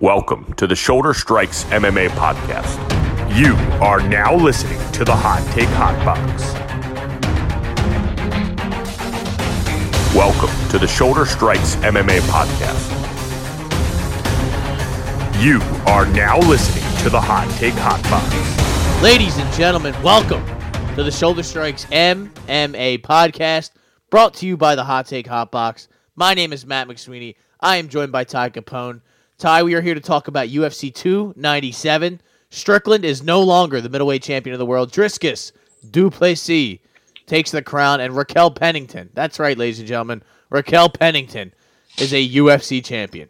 Welcome to the Shoulder Strikes MMA podcast. You are now listening to the Hot Take Hot Box. Welcome to the Shoulder Strikes MMA podcast. You are now listening to the Hot Take Hot Box. Ladies and gentlemen, welcome to the Shoulder Strikes MMA podcast, brought to you by the Hot Take Hot Box. My name is Matt McSweeney. I am joined by Ty Capone. Ty, we are here to talk about UFC 297. Strickland is no longer the middleweight champion of the world. Dricus du Plessis takes the crown, and Raquel Pennington, that's right, ladies and gentlemen, Raquel Pennington is a UFC champion.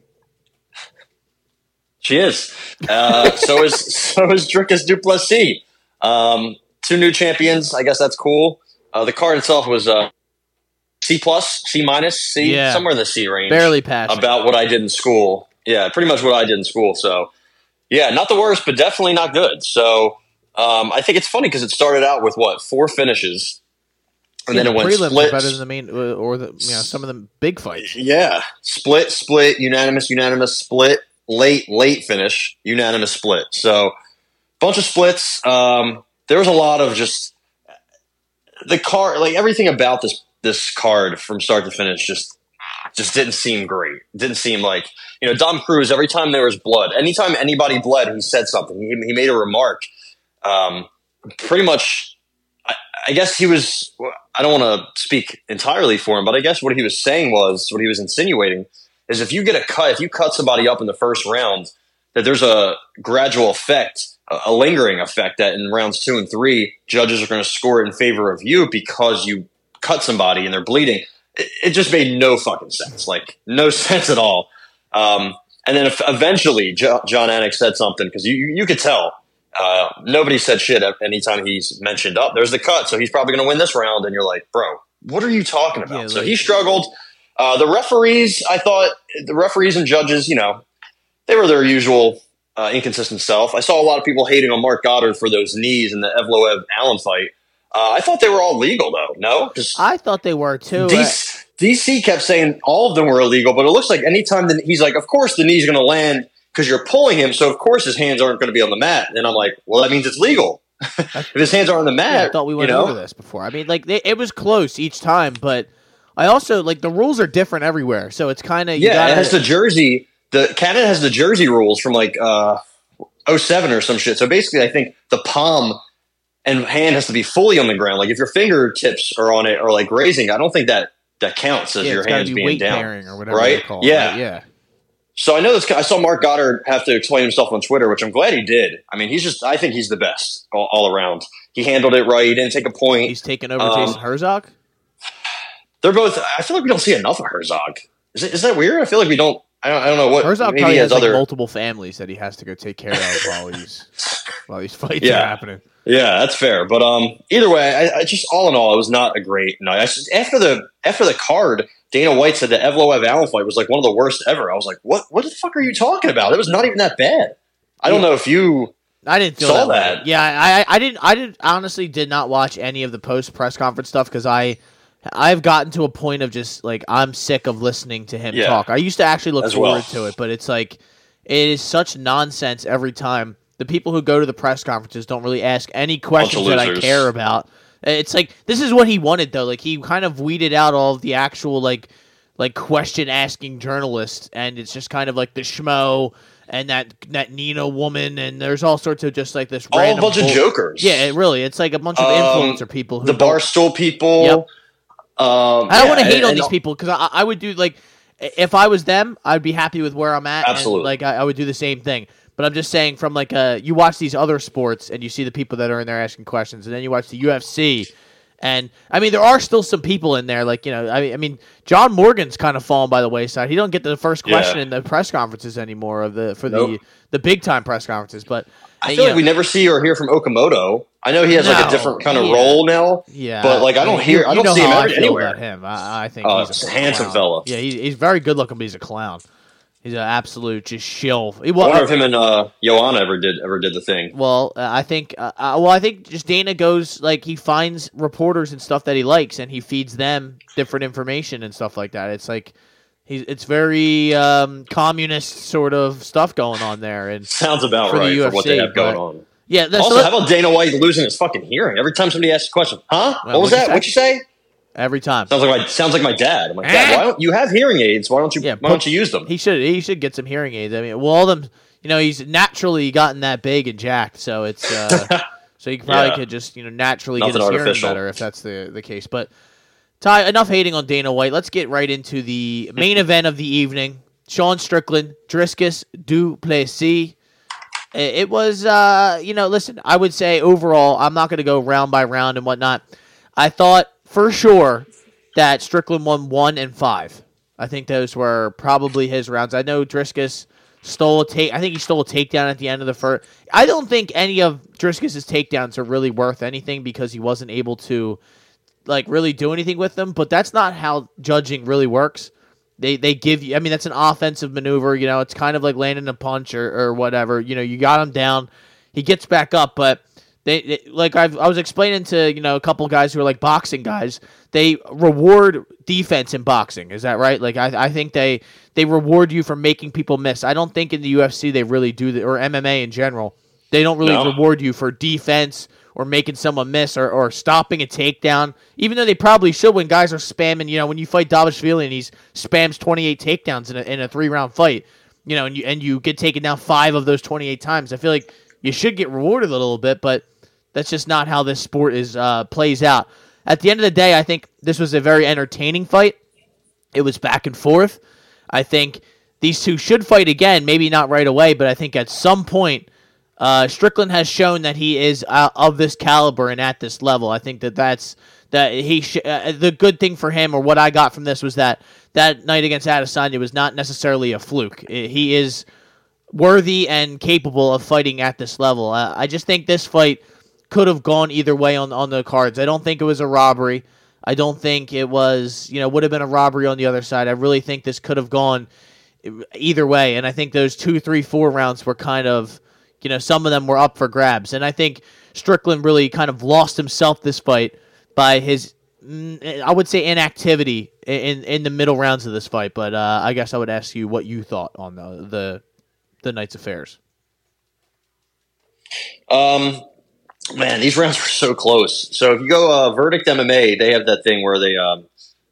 She is. Uh, so is so is Dricus du Plessis. Um, two new champions. I guess that's cool. Uh, the card itself was uh, C plus, C minus, C Yeah. somewhere in the C range. Barely passing. about what I did in school. Yeah, pretty much what I did in school. So yeah, not the worst, but definitely not good. So um, I think it's funny because it started out with what four finishes, and then it went prelims split. better than the main, uh, or the you know some of the big fights. Yeah, split, split, unanimous, unanimous, split, late, late finish, unanimous, split. So, bunch of splits. Um, there was a lot of just the card, like everything about this this card from start to finish, just just didn't seem great. Didn't seem like you know Dom Cruz. Every time there was blood, anytime anybody bled, he said something. He, he made a remark. Um, pretty much, I, I guess he was. I don't want to speak entirely for him, but I guess what he was saying was what he was insinuating is if you get a cut, if you cut somebody up in the first round, that there's a gradual effect, a, lingering effect that in rounds two and three, judges are going to score in favor of you because you cut somebody and they're bleeding. It, just made no fucking sense, like no sense at all. Um, and then eventually jo- Jon Anik said something because you, you could tell uh, nobody said shit anytime he's mentioned up. There's the cut, so he's probably going to win this round, and you're like, bro, what are you talking about? Yeah, so he struggled. Uh, the referees, I thought the referees and judges, you know, they were their usual uh, inconsistent self. I saw a lot of people hating on Marc Goddard for those knees in the Evloev Allen fight. Uh, I thought they were all legal though. No, I thought they were too. DC, DC kept saying all of them were illegal, but it looks like anytime the, he's like, of course the knee's going to land because you're pulling him, so of course his hands aren't going to be on the mat. And I'm like, well, that means it's legal. if his hands aren't on the mat, Yeah, I thought we went you know? over this before. I mean, like they, it was close each time, but I also like the rules are different everywhere, so it's kind of Yeah, gotta, it has the jersey. The Canada has the jersey rules from like uh, 07 or some shit. So basically, I think the palm and hand has to be fully on the ground. Like if your fingertips are on it or like grazing, I don't think that that counts as yeah, your hands be being down. or whatever right? call. Yeah. right? yeah. So I know this. I saw Marc Goddard have to explain himself on Twitter, which I'm glad he did. I mean, he's just. I think he's the best all, all around. He handled it right. He didn't take a point. He's taking over Um, Jason Herzog. They're both. I feel like we don't see enough of Herzog. Is, it, is that weird? I feel like we don't. I don't. I don't know what. Herzog probably he has has like other. multiple families that he has to go take care of while he's while these fights Yeah. are happening. Yeah, that's fair. But um, either way, I, I just all in all, it was not a great night. I s after the after the card, Dana White said the Evloev Allen fight was like one of the worst ever. I was like, what? What the fuck are you talking about? It was not even that bad. I don't know if you. I didn't feel Saw that. that. Yeah, I, I, I didn't. I didn't. Honestly, did not watch any of the post press conference stuff because I, I've gotten to a point of just like I'm sick of listening to him Yeah. talk. I used to actually look As well. forward to it, but it's like it is such nonsense every time. The people who go to the press conferences don't really ask any questions that I care about. It's like this is what he wanted though. Like he kind of weeded out all of the actual like like question asking journalists, and it's just kind of like the schmo and that that Nina woman, and there's all sorts of just like this All a bunch of jokers. Yeah, it really, it's like a bunch of Um, influencer people who the barstool people. Yep. Um, I don't yeah, want to hate on these people because I, I would do like if I was them, I'd be happy with where I'm at. and, Absolutely. like I, I would do the same thing. But I'm just saying, from like uh, you watch these other sports and you see the people that are in there asking questions, and then you watch the UFC, and I mean there are still some people in there. Like you know, I mean, I mean John Morgan's kind of fallen by the wayside. He don't get the first question Yeah. in the press conferences anymore of the for Nope. the the big time press conferences. But I uh, feel you like know, we never see or hear from Okamoto. I know he has like a different kind of yeah. role now. Yeah, but like I don't hear, you- I don't see him I feel anywhere. About him, I, I think Oh, he's he's a, a handsome clown. fella. Yeah, he's, he's very good looking, but he's a clown. He's an absolute just shill. He, I well, wonder if him and uh, Joanna ever did ever did the thing. well, uh, I think. Uh, uh, well, I think just Dana goes like he finds reporters and stuff that he likes, and he feeds them different information and stuff like that. It's like He's it's very um, communist sort of stuff going on there, and Sounds about For the right for what they have going but- on. yeah. Also, how about Dana White losing his fucking hearing every time somebody asks a question? Huh? Well, what was that? What'd you say? Every time. Sounds like my sounds like my dad. I'm like, Dad, why don't you have hearing aids? Why don't you Yeah, why don't you use them? He should he should get some hearing aids. I mean, well, all them you know he's naturally gotten that big and jacked, so it's uh, so he probably Yeah. could just you know naturally Nothing get his hearing artificial. better if that's the the case. But Ty, enough hating on Dana White. Let's get right into the main event of the evening: Sean Strickland, Dricus Duplessis. It was, uh, you know, listen. I would say overall, I'm not going to go round by round and whatnot. I thought for sure that Strickland won one and five. I think those were probably his rounds. I know Dricus stole a take. I think he stole a takedown at the end of the first. I don't think any of Dricus's takedowns are really worth anything because he wasn't able to like really do anything with them. But that's not how judging really works. They they give you. I mean, that's an offensive maneuver. You know, it's kind of like landing a punch or, or whatever. You know, you got him down. He gets back up, but they, they like I've, I was explaining to you know a couple guys who are like boxing guys. They reward defense in boxing. Is that right? Like I, I think they they reward you for making people miss. I don't think in the UFC they really do that, or MMA in general. They don't really No. reward you for defense or making someone miss or, or stopping a takedown. Even though they probably should when guys are spamming, you know, when you fight Dvalishvili and he spams 28 takedowns in a, in a three round fight, you know, and you, and you get taken down five of those 28 times. I feel like you should get rewarded a little bit, but that's just not how this sport is uh, plays out. At the end of the day, I think this was a very entertaining fight. It was back and forth. I think these two should fight again, maybe not right away, but I think at some point, uh, Strickland has shown that he is uh, of this caliber and at this level. I think that that's that he sh- uh, the good thing for him, or what I got from this was that that night against Adesanya was not necessarily a fluke. I- He is worthy and capable of fighting at this level. Uh, I just think this fight could have gone either way on on the cards. I don't think it was a robbery. I don't think it was, you know, would have been a robbery on the other side. I really think this could have gone either way. And I think those two, three, four rounds were kind of, you know, some of them were up for grabs. And I think Strickland really kind of lost himself this fight by his, mm, I would say, inactivity in in the middle rounds of this fight. But uh, I guess I would ask you what you thought on the the, the night's affairs. Um, man, these rounds were so close. So if you go uh, verdict MMA, they have that thing where they um,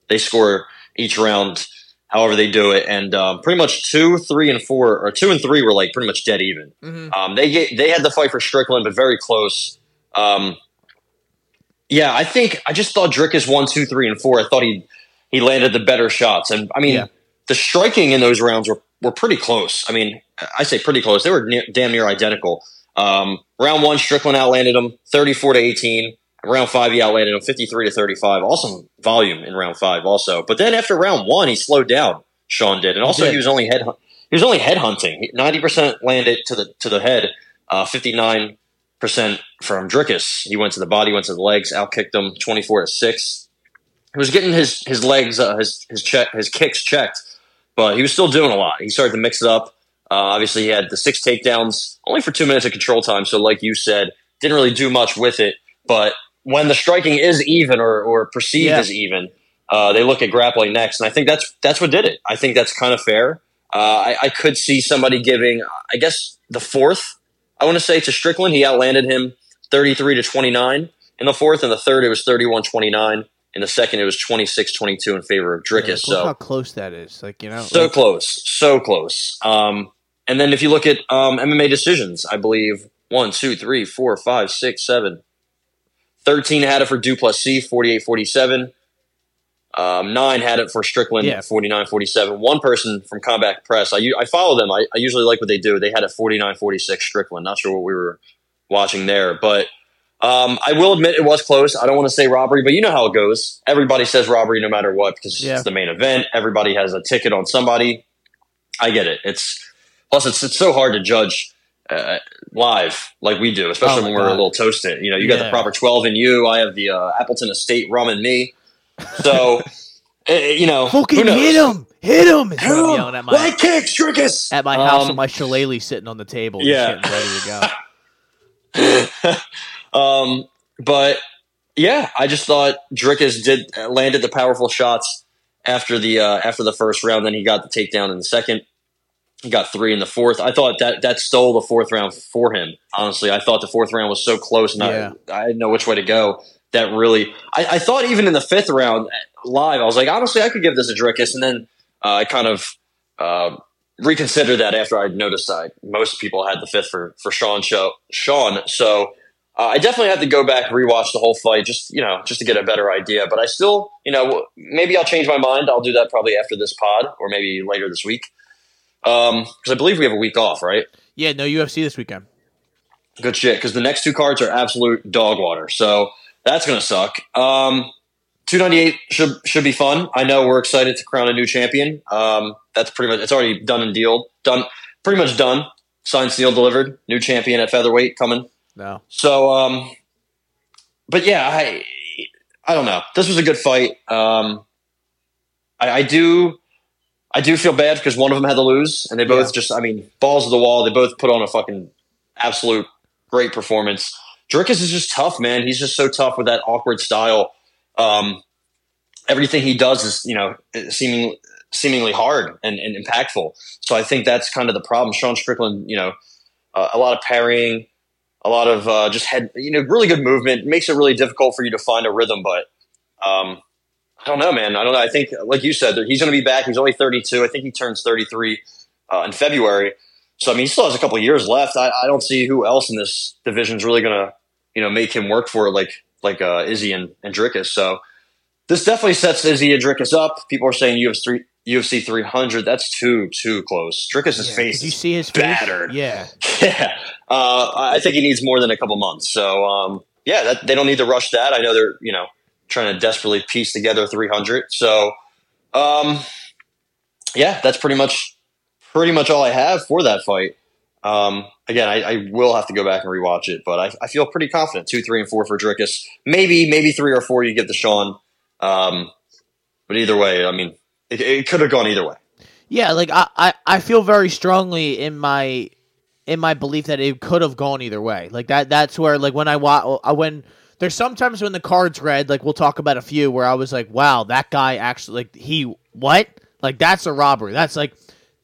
they score each round however they do it, and um, pretty much two, three, and four, or two and three were like pretty much dead even. Um, they get, they had the fight for Strickland, but very close. Um, yeah, I think I just thought Dricus one, two, three, and four. I thought he he landed the better shots, and I mean Yeah. the striking in those rounds were were pretty close. I mean, I say pretty close. They were near, damn near identical. Um, round one, Strickland outlanded him thirty four to eighteen. Round five, he outlanded him fifty three to thirty five. Awesome volume in round five, also. But then after round one, he slowed down. Sean did, and also did. he was only head he was only head hunting. Ninety percent landed to the to the head. Fifty nine percent from Dricus. He went to the body, went to the legs, outkicked him twenty four to six. He was getting his his legs, uh, his his check, his kicks checked, but he was still doing a lot. He started to mix it up. Uh, obviously, he had the six takedowns, only for two minutes of control time. So, like you said, didn't really do much with it. But when the striking is even or, or perceived Yeah. as even, uh, they look at grappling next, and I think that's that's what did it. I think that's kind of fair. Uh, I, I could see somebody giving, I guess, the fourth. I want to say to Strickland, he outlanded him thirty-three to twenty-nine in the fourth. and the third, it was 31-29. In the second, it was 26-22 in favor of Dricus. Yeah, so how close that is. Like you know, so like- close, so close. Um, and then if you look at um, MMA decisions, I believe one, two, three, four, five, six, seven. 13 had it for du Plessis, 48 47. Um, nine had it for Strickland, Yeah. 49 47. One person from Combat Press, I, I follow them. I, I usually like what they do. They had it 49 46 Strickland. Not sure what we were watching there, but um, I will admit it was close. I don't want to say robbery, but you know how it goes. Everybody says robbery no matter what because Yeah. it's the main event. Everybody has a ticket on somebody. I get it. It's plus it's it's so hard to judge uh, live like we do, especially Oh when we're a little toasted. You know, you got the proper twelve in you. I have the uh, Appleton Estate rum in me. So uh, you know, who fucking hit him, hit him! Hit him! at my Leg kicks, Dricus! at my house Um, with my shillelagh sitting on the table, yeah. ready to go. um, but yeah, I just thought Dricus did landed the powerful shots, after the uh, after the first round. Then he got the takedown in the second. He got three in the fourth. I thought that that stole the fourth round for him. Honestly, I thought the fourth round was so close, and Yeah. I, I didn't know which way to go. That really, I, I thought even in the fifth round live, I was like, honestly, I could give this a Dricus, and then uh, I kind of uh, reconsidered that after I noticed I most people had the fifth for for Sean show Sean. So uh, I definitely had to go back rewatch the whole fight just you know just to get a better idea. But I still you know maybe I'll change my mind. I'll do that probably after this pod or maybe later this week because I believe we have a week off, right? Yeah, no UFC this weekend. Good shit. Because the next two cards are absolute dog water. So that's going to suck. Um, 298 should should be fun. I know we're excited to crown a new champion. Um, that's pretty much it's already done and dealed. Done, pretty much done. Signed, sealed, delivered. New champion at featherweight coming. No. So, um, but yeah, I I don't know. This was a good fight. Um, I, I do I do feel bad because one of them had to lose, and they both Yeah. just I mean balls to the wall. They both put on a fucking absolute great performance. Dricus is just tough, man. He's just so tough with that awkward style. Um, everything he does is you know seeming seemingly hard and, and impactful. So I think that's kind of the problem. Sean Strickland, you know, uh, a lot of parrying, a lot of uh, just head, you know, really good movement. Makes it really difficult for you to find a rhythm. But um, I don't know, man. I don't know. I think, like you said, he's going to be back. He's only 32. I think he turns 33 uh, in February. So I mean, he still has a couple of years left. I, I don't see who else in this division is really going to, you know, make him work for it like like uh, Izzy and, and Dricus. So this definitely sets Izzy and Dricus up. People are saying UFC UFC 300. That's too too close. Dricus's Yeah, face Did you is see his face? battered. Yeah. yeah, uh, I think he needs more than a couple months. So um, yeah, that, they don't need to rush that. I know they're you know trying to desperately piece together 300. So um, yeah, that's pretty much pretty much all I have for that fight. Um, again, I, I will have to go back and rewatch it, but I, I feel pretty confident. Two, three, and four for Dricus. Maybe maybe three or four you get the Sean. Um, but either way, I mean, it, it could have gone either way. Yeah, like I, I, I feel very strongly in my in my belief that it could have gone either way. Like that that's where like when I wa- I when there's sometimes when the cards read, like we'll talk about a few where I was like, wow, that guy actually like he what? Like that's a robbery. That's like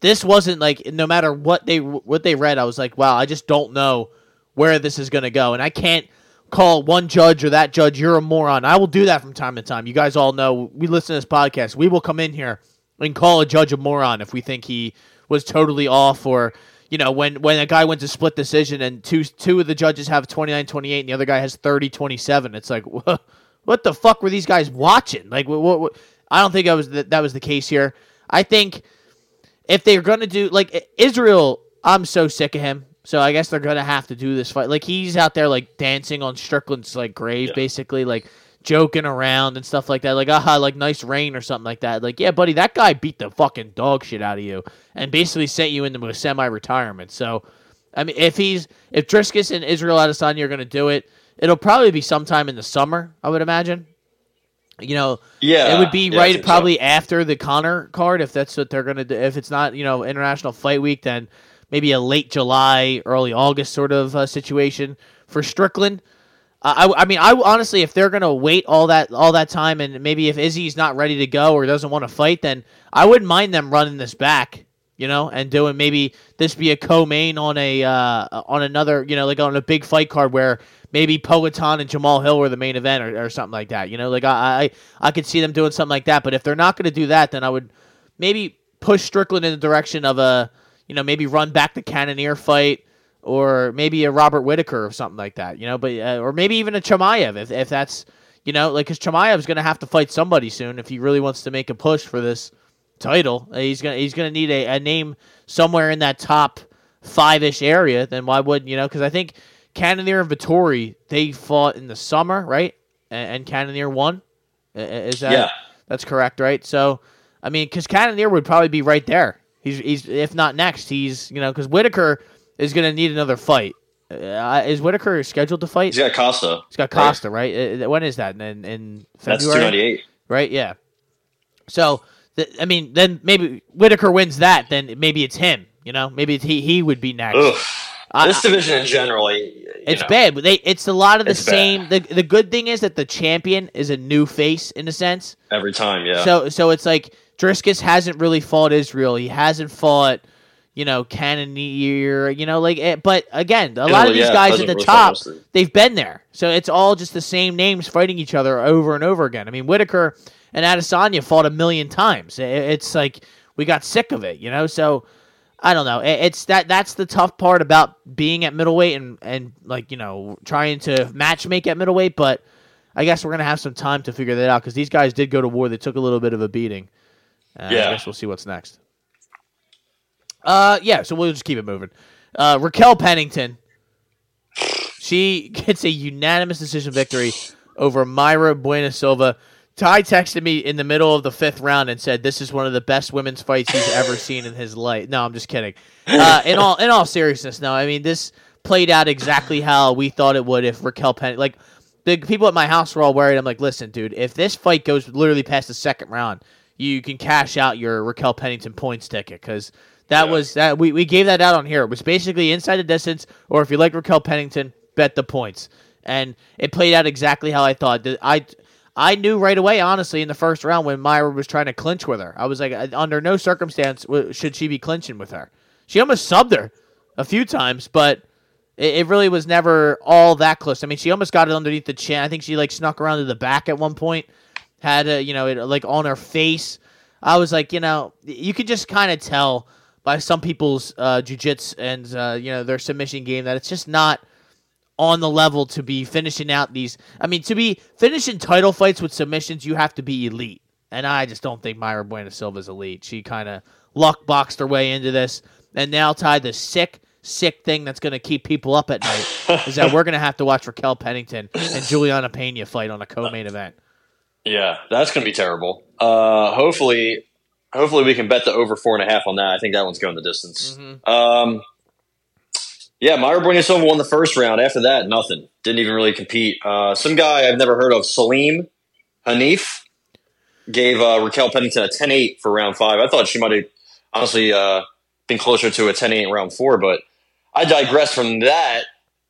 this wasn't like no matter what they what they read, I was like, wow, I just don't know where this is going to go and I can't call one judge or that judge you're a moron. I will do that from time to time. You guys all know we listen to this podcast. We will come in here and call a judge a moron if we think he was totally off or you know when when a guy went to split decision and two two of the judges have 29-28 and the other guy has 30-27 it's like wha- what the fuck were these guys watching? Like what, what, what- I don't think that was the, that was the case here. I think if they're going to do like Israel I'm so sick of him so I guess they're going to have to do this fight. Like he's out there like dancing on Strickland's like grave Yeah. basically like joking around and stuff like that. Like, aha, like nice rain or something like that. Like, yeah, buddy, that guy beat the fucking dog shit out of you and basically sent you into a semi retirement. So, I mean, if he's if Dricus and Israel Adesanya are going to do it, it'll probably be sometime in the summer, I would imagine. You know, Yeah, it would be yeah, right think so. probably after the Conor card if that's what they're gonna do. If it's not you know International Fight Week, then maybe a late July, early August sort of uh, situation for Strickland. I, I mean, I honestly, if they're gonna wait all that all that time, and maybe if Izzy's not ready to go or doesn't want to fight, then I wouldn't mind them running this back, you know, and doing maybe this be a co-main on a uh, on another, you know, like on a big fight card where maybe Poatan and Jamal Hill were the main event or, or something like that. You know, like I, I I could see them doing something like that. But if they're not to do that, then I would maybe push Strickland in the direction of a, you know, maybe run back the Cannonier fight or maybe a Robert Whitaker or something like that. You know, but uh, or maybe even a Chimaev if if that's you know like because Chimaev's going to have to fight somebody soon if he really wants to make a push for this title. Uh, He's gonna he's gonna need a, a name somewhere in that top five ish area. Then why wouldn't you know? Because I think Cannonier and Vettori they fought in the summer, right? And, and Cannonier won. Is that Yeah. that's correct, right? So I mean, because Cannonier would probably be right there. He's he's if not next, he's you know because Whitaker is gonna need another fight. Uh, is Whitaker scheduled to fight? He's got Costa. He's got Costa, right? Uh, When is that? In, in That's February? two ninety eight. right? Yeah. So, th- I mean, then maybe Whitaker wins that. Then maybe it's him. You know, maybe he he would be next. Ugh. I- this division in general, It's know, bad, but they it's a lot of the It's bad. same. The the good thing is that the champion is a new face in a sense. every time. Yeah, So so it's like Dricus hasn't really fought Israel. He hasn't fought, you know, Cannonier. You know, like. eh, But again, a lot of these yeah, guys at the top, they've been there. So it's all just the same names fighting each other over and over again. I mean, Whitaker and Adesanya fought a million times. I- It's like we got sick of it, you know. So I don't know. I- It's that that's the tough part about being at middleweight and and like you know trying to match make at middleweight. But I guess we're gonna have some time to figure that out because these guys did go to war. They took a little bit of a beating. Uh, I Yeah. guess we'll see what's next. Uh, yeah. So we'll just keep it moving. Uh, Raquel Pennington. She gets a unanimous decision victory over Mayra Bueno Silva. Ty texted me in the middle of the fifth round and said this is one of the best women's fights he's ever seen in his life. No, I'm just kidding. Uh, in all in all seriousness, no. I mean this played out exactly how we thought it would if Raquel Pennington like the people at my house were all worried. I'm like, listen, dude, if this fight goes literally past the second round, you can cash out your Raquel Pennington points ticket because that Yeah. was that we, we gave that out on here. It was basically inside the distance, or if you like Raquel Pennington, bet the points. And it played out exactly how I thought. I I knew right away, honestly, in the first round when Mayra was trying to clinch with her. I was like, uh, under no circumstance should she be clinching with her. She almost subbed her a few times, but it, it really was never all that close. I mean, she almost got it underneath the chin. I think she like snuck around to the back at one point, had a, you know it like on her face. I was like, you know, you could just kind of tell by some people's uh, jujits and uh, you know their submission game that it's just not on the level to be finishing out these. I mean, to be finishing title fights with submissions, you have to be elite, and I just don't think Mayra Bueno Silva's elite. She kind of luck boxed her way into this, and now tied the sick, sick thing that's going to keep people up at night is that we're going to have to watch Raquel Pennington and Juliana Pena fight on a co-main event. Yeah, that's going to be terrible. Uh, hopefully, hopefully we can bet the over four and a half on that. I think that one's going the distance. Um, yeah, Mayra Bueno Silva won the first round. After that, nothing. Didn't even really compete. Uh, some guy I've never heard of, Salim Hanif, gave uh, Raquel Pennington a 10-8 for round five. I thought she might have honestly uh, been closer to a 10-8 in round four, but I digress from that.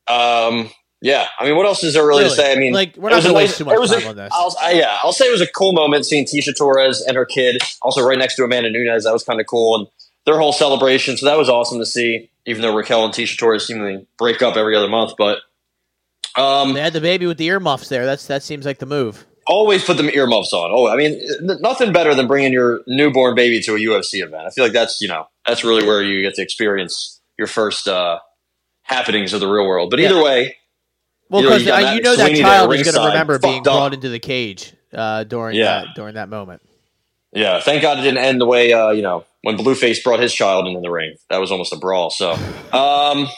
Um, yeah, I mean, what else is there really, Really? to say? I mean, Like, we're not was gonna a- waste too much was a- time on this. I'll, I, yeah, I'll say it was a cool moment seeing Tecia Torres and her kid, also right next to Amanda Nunes. That was kind of cool, and their whole celebration. So that was awesome to see. Even though Raquel and Tecia Torres seemingly break up every other month, but um, They had the baby with the earmuffs there. That's that seems like the move. always put them earmuffs on. Oh, I mean, nothing better than bringing your newborn baby to a UFC event. I feel like that's you know that's really where you get to experience your first uh, happenings of the real world. But Yeah. either way, Well, You know, because you got you know that child is going to remember being up. brought into the cage uh, during Yeah. that during that moment. Yeah, thank God it didn't end the way uh, you know when Blueface brought his child into the ring. That was almost a brawl. So, um,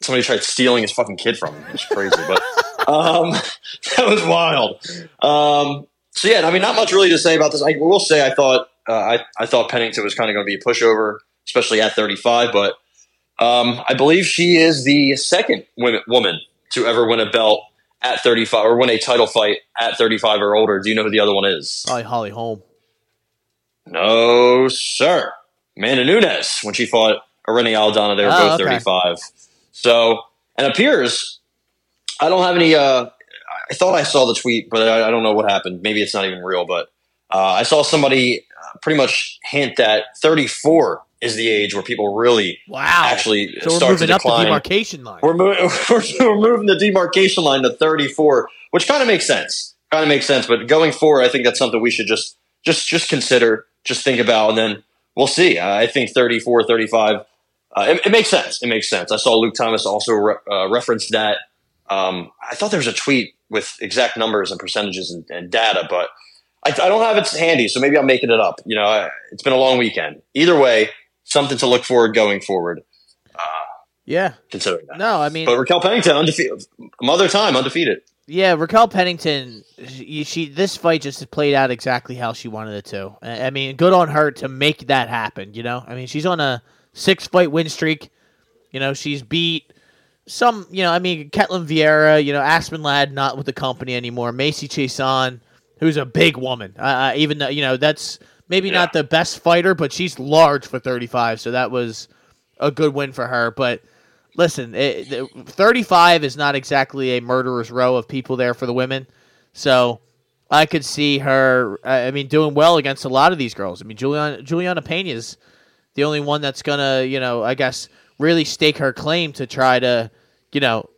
somebody tried stealing his fucking kid from him. It's crazy, but um, that was wild. Um, so yeah, I mean, not much really to say about this. I will say I thought uh, I I thought Pennington was kind of going to be a pushover, especially at 35, but um, I believe she is the second women, woman to ever win a belt at 35 or win a title fight at 35 or older. Do you know who the other one is? Probably Holly Holm. No, sir. Amanda Nunes when she fought Irene Aldana, they were Oh, both okay. 35. So, and appears, I don't have any, uh, I thought I saw the tweet, but I, I don't know what happened. Maybe it's not even real, but uh, I saw somebody uh, pretty much hint that 34 is the age where people really Wow. actually so start to moving up the decline. demarcation line. We're, mo- we're, we're moving the demarcation line to 34, which kind of makes sense. Kind of makes sense. But going forward, I think that's something we should just just just consider, just think about, and then we'll see. Uh, I think 34, 35, uh, it, it makes sense. It makes sense. I saw Luke Thomas also re- uh, reference that. Um, I thought there was a tweet with exact numbers and percentages and, and data, but I, I don't have it handy, so maybe I'm making it up. You know, I, it's been a long weekend. Either way, something to look forward going forward. yeah. Considering that. No, I mean, But Raquel Pennington, undefeated, mother time, undefeated. yeah, Raquel Pennington. She, she this fight just played out exactly how she wanted it to. I I mean, good on her to make that happen. You know, I mean, she's on a six fight win streak. You know, she's beat some. You know, I mean, Ketlen Vieira. You know, Aspen Ladd not with the company anymore. Macy Chiasson, who's a big woman. Uh, uh, even though you know that's maybe Yeah. not the best fighter, but she's large for thirty five. So that was a good win for her. But listen, it, the- 35 is not exactly a murderer's row of people there for the women. So I could see her, I mean, doing well against a lot of these girls. I mean, Juliana, Juliana Pena's the only one that's going to, you know, I guess, really stake her claim to try to, you know,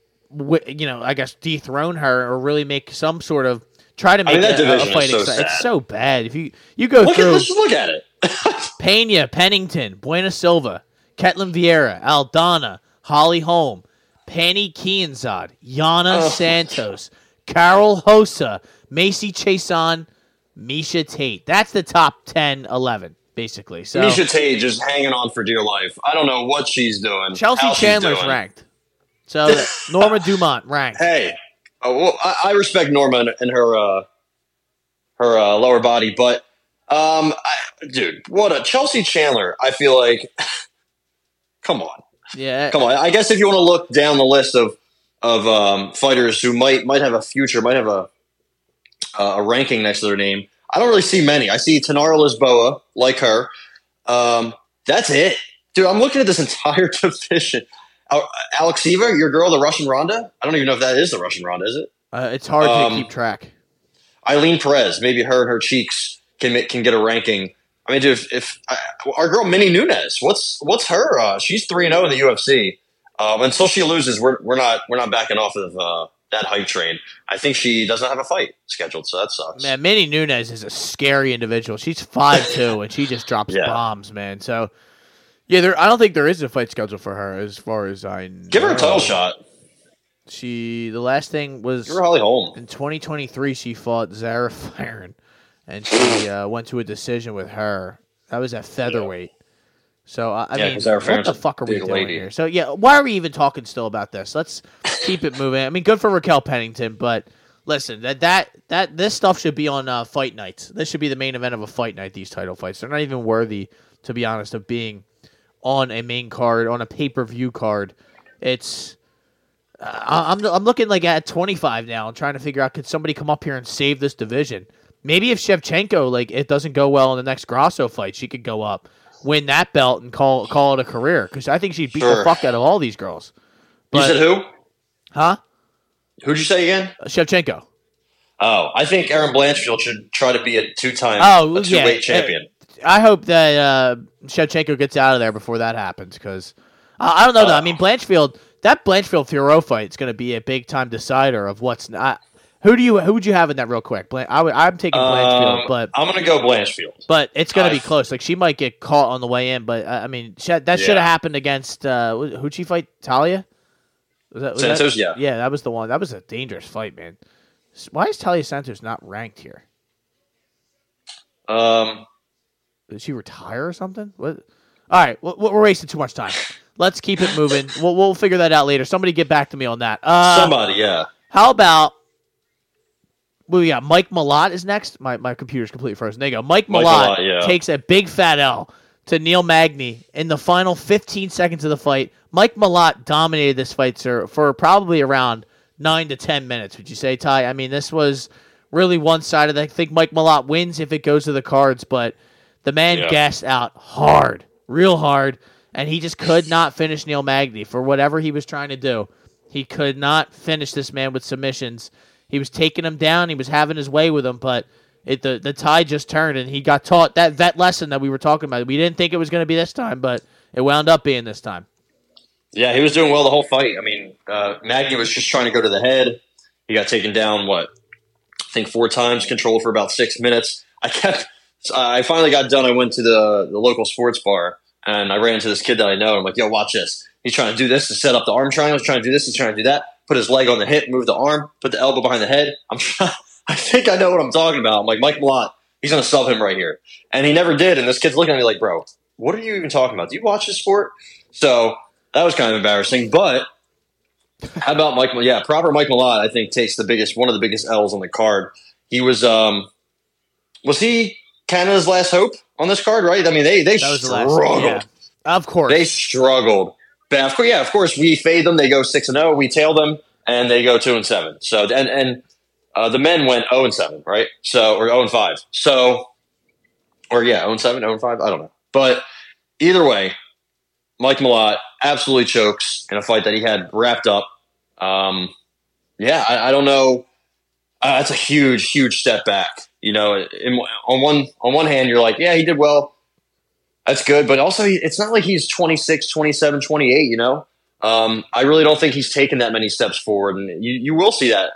you know, I guess dethrone her or really make some sort of try to make mean, that a- a, division fight. so exci- It's so bad. If you you go Look at through let's just look at it. Pena, Pennington, Bueno Silva, Ketlen Vieira, Aldana, Holly Holm, Pannie Kianzad, Yana Oh. Santos, Carol Hosa, Macy Chiasson, Miesha Tate. That's the top 10, 11, basically. So Miesha Tate just hanging on for dear life. I don't know what she's doing. Chelsea Chandler's doing. ranked. So Norma Dumont ranked. Hey, oh, well, I, I respect Norma and, and her uh, her uh, lower body, but um, I, dude, what a Chelsea Chandler. I feel like, come on, Yeah. come on. I guess if you want to look down the list of of um, fighters who might might have a future, might have a a ranking next to their name, I don't really see many. I see Tainara Lisboa, like her. Um, that's it, dude. I'm looking at this entire division. Al- Alexieva, your girl, the Russian Ronda. I don't even know if that is the Russian Ronda. Is it? Uh, it's hard Um, to keep track. Ailin Perez, maybe her and her cheeks can can get a ranking. I mean, dude, if, if uh, our girl Minnie Nunes, what's what's her? Uh, she's three zero in the UFC. Um, until she loses, we're we're not we're not backing off of uh, that hype train. I think she doesn't have a fight scheduled, so that sucks. Man, Minnie Nunez is a scary individual. She's five two, and she just drops Yeah. bombs, man. So, yeah, there. I don't think there is a fight scheduled for her, as far as I know. Give her a title shot. She the last thing was Give her Holly Holm. in 2023. She fought Zara Firen, and she uh, went to a decision with her. That was at featherweight. So I, I Yeah, mean, 'cause Zara what Farron's the a fuck are we big doing lady. here? So yeah, why are we even talking still about this? Let's keep it moving. I mean, good for Raquel Pennington, but listen, that that that this stuff should be on uh, fight nights. This should be the main event of a fight night. These title fights, they're not even worthy, to be honest, of being on a main card on a pay per view card. It's uh, I- I'm I'm looking like at 25 now and trying to figure out could somebody come up here and save this division. Maybe if Shevchenko like it doesn't go well in the next Grasso fight, she could go up, win that belt, and call call it a career because I think she'd beat the fuck out of all these girls. You said who? Huh? Who'd you say again? Uh, Shevchenko. Oh, I think Erin Blanchfield should try to be a two time Oh, a two yeah. weight champion. I hope that uh, Shevchenko gets out of there before that happens because I I don't know though. I mean, Blanchfield, that Blanchfield Fiorot fight is going to be a big time decider of what's not. Who do you who would you have in that real quick? Blan- I would, I'm taking Blanchfield, Um, but I'm gonna go Blanchfield. but it's going to be close. Like she might get caught on the way in, but uh, I mean sh- that should have happened against uh, wh- who'd she fight? Talia. Was that, was that- Santos, yeah. yeah, that was the one. That was a dangerous fight, man. Why is Talia Santos not ranked here? Um, Did she retire or something? What? All right, we're, we're wasting too much time. Let's keep it moving. We'll, we'll figure that out later. Somebody get back to me on that. Uh, somebody, yeah. How about what we got? Mike Malott is next. My my computer's completely frozen. There you go. Mike Mike Malott Malott, yeah. takes a big fat L to Neil Magny in the final 15 seconds of the fight. Mike Malott dominated this fight, sir, for probably around nine to 10 minutes. Would you say, Ty? I mean, this was really one sided. I think Mike Malott wins if it goes to the cards, but the man Yeah. gassed out hard, real hard, and he just could not finish Neil Magny for whatever he was trying to do. He could not finish this man with submissions. He was taking him down. He was having his way with him, but it the the tide just turned, and he got taught that vet lesson that we were talking about. We didn't think it was going to be this time, but it wound up being this time. Yeah, he was doing well the whole fight. I mean, uh, Magny was just trying to go to the head. He got taken down, what, I think four times, controlled for about six minutes. I kept, I finally got done. I went to the, the local sports bar and I ran into this kid that I know. I'm like, yo, watch this. He's trying to do this to set up the arm triangle. He's trying to do this. He's trying to do that. Put his leg on the hip, move the arm, put the elbow behind the head. I'm trying, I think I know what I'm talking about. I'm like, Mike Malott, he's going to sub him right here. And he never did. And this kid's looking at me like, bro, what are you even talking about? Do you watch this sport? So that was kind of embarrassing. But how about Mike? Yeah, proper Mike Malott, I think takes the biggest, one of the biggest L's on the card. He was, um, was he Canada's last hope on this card? Right? I mean, they they That struggled. Yeah, of course. They struggled. But of course, yeah, of course, we fade them. They go six and zero. We tail them, and they go two and seven. So and and uh, the men went zero and seven, right? So or zero and five. So or yeah, zero and seven, zero and five. I don't know, but either way, Mike Malott absolutely chokes in a fight that he had wrapped up. Um, yeah, I, I don't know. Uh, that's a huge, huge step back. You know, in, on one on one hand, you're like, yeah, he did well. That's good, but also it's not like he's 26, 27, 28, you know? Um, I really don't think he's taken that many steps forward, and you, you will see that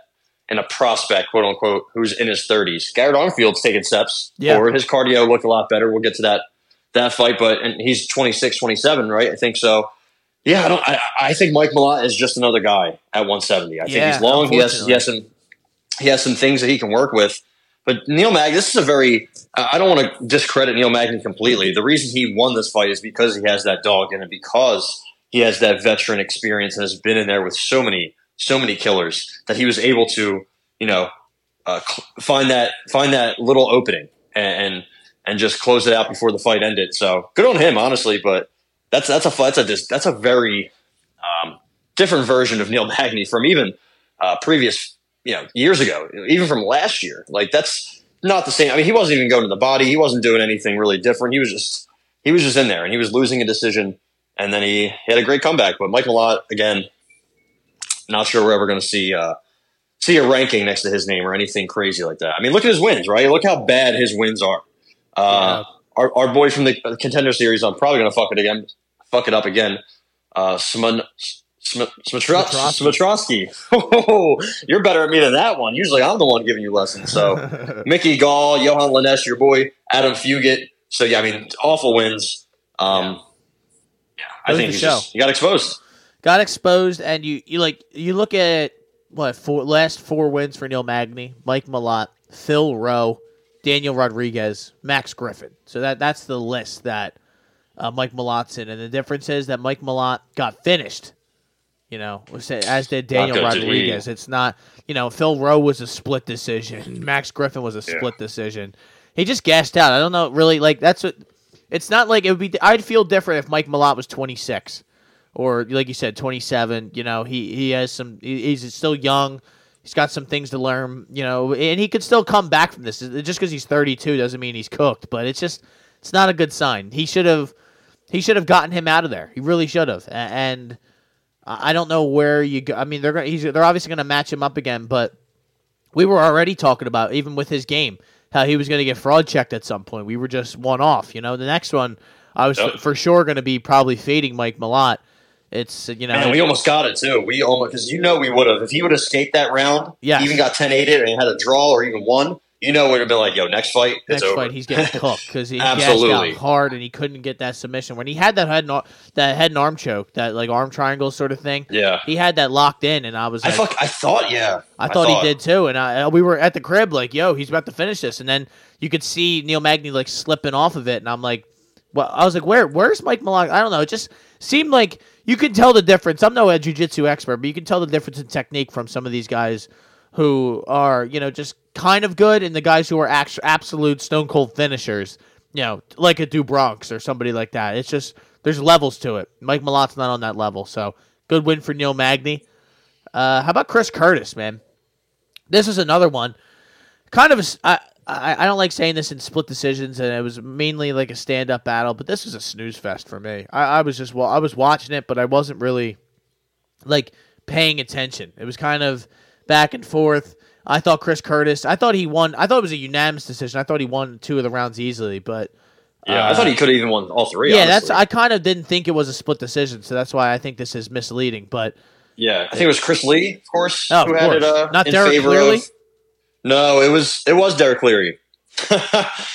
in a prospect, quote unquote, who's in his 30s. Garrett Armfield's taken steps Yeah. forward. His cardio looked a lot better. We'll get to that that fight, but and he's 26, 27, right? I think so. Yeah, I don't. I, I think Mike Malott is just another guy at 170. I think he's long. He has, he has some he has some things that he can work with. But Neil Mag, this is a very. I don't want to discredit Neil Magny completely. The reason he won this fight is because he has that dog in it, because he has that veteran experience and has been in there with so many, so many killers that he was able to, you know, uh, find that find that little opening and, and and just close it out before the fight ended. So good on him, honestly. But that's that's a that's a that's a very um, different version of Neil Magny from even uh, previous you know years ago, even from last year. Like that's not the same. I mean, he wasn't even going to the body. He wasn't doing anything really different. He was just he was just in there and he was losing a decision, and then he, had a great comeback. But Mike Malott again, not sure we're ever going to see. Uh, See a ranking next to his name or anything crazy like that. I mean, look at his wins, right? Look how bad his wins are. Uh, our, our boy from the contender series, I'm probably going to fuck it again, fuck it up again. Uh, Sman, Sm-. Smitrowski. You're better at me than that one. Usually I'm the one giving you lessons. So Mickey Gall, Johan Lanesh, your boy, Adam Fugitt. So yeah, I mean, awful wins. Um, yeah, I think he's show. just, he got exposed. got exposed, and you you like you look at what four last four wins for Neil Magny, Mike Malott, Phil Rowe, Daniel Rodriguez, Max Griffin. So that that's the list that uh, Mike Malott's in, and the difference is that Mike Malott got finished. You know, as did Daniel good. Rodriguez. It's not, you know, Phil Rowe was a split decision. Mm. Max Griffin was a Yeah. split decision. He just gassed out. I don't know, really. Like that's what. It's not like it would be. I'd feel different if Mike Malott was 26 or like you said, 27. You know, he he has some. He's still young. He's got some things to learn. You know, and he could still come back from this. Just because he's 32 doesn't mean he's cooked. But it's just it's not a good sign. He should have he should have gotten him out of there. He really should have. A- And I don't know where you go. I mean, they're they're obviously going to match him up again, but we were already talking about even with his game how he was going to get fraud checked at some point. We were just one off. You know, the next one I was Yep. for sure going to be probably fading Mike Malott. It's you know Man, we almost got it too. We almost because you know we would have if he would have escaped that round. Yes. even got 10 8 and had a draw or even won. You know, would have been like, yo, next fight, it's next over. fight he's getting cooked because he Absolutely. out hard and he couldn't get that submission when he had that head and ar- that head and arm choke that like arm triangle sort of thing. yeah, He had that locked in, and I was I like, fuck, I thought, yeah, I thought, he did too, and I, we were at the crib like, "Yo, he's about to finish this," and then you could see Neil Magny like slipping off of it, and I'm like, "Well," I was like, "Where? Where's Mike Malak?" I don't know. It just seemed like you could tell the difference. I'm no a jujitsu expert, but you can tell the difference in technique from some of these guys who are, you know, just kind of good, and the guys who are act- absolute stone cold finishers. You know, like a Do Bronx or somebody like that. It's just there's levels to it. Mike Malott's not on that level, so good win for Neil Magny. Uh, how about Chris Curtis, man? This is another one. Kind of, I don't like saying this in split decisions, and it was mainly like a stand up battle, but this was a snooze fest for me. I, I was just, well, I was watching it, but I wasn't really like paying attention. It was kind of back and forth. I thought Chris Curtis, I thought he won, I thought it was a unanimous decision. I thought he won two of the rounds easily, but Yeah, I uh, thought he could have even won all three. yeah, that's. I kind of didn't think it was a split decision, so that's why I think this is misleading, but. yeah. I think it was Chris Lee, of course, Oh, of who had it. Uh, Not in Derek favor Cleary? Of, no, it was it was Derek Cleary.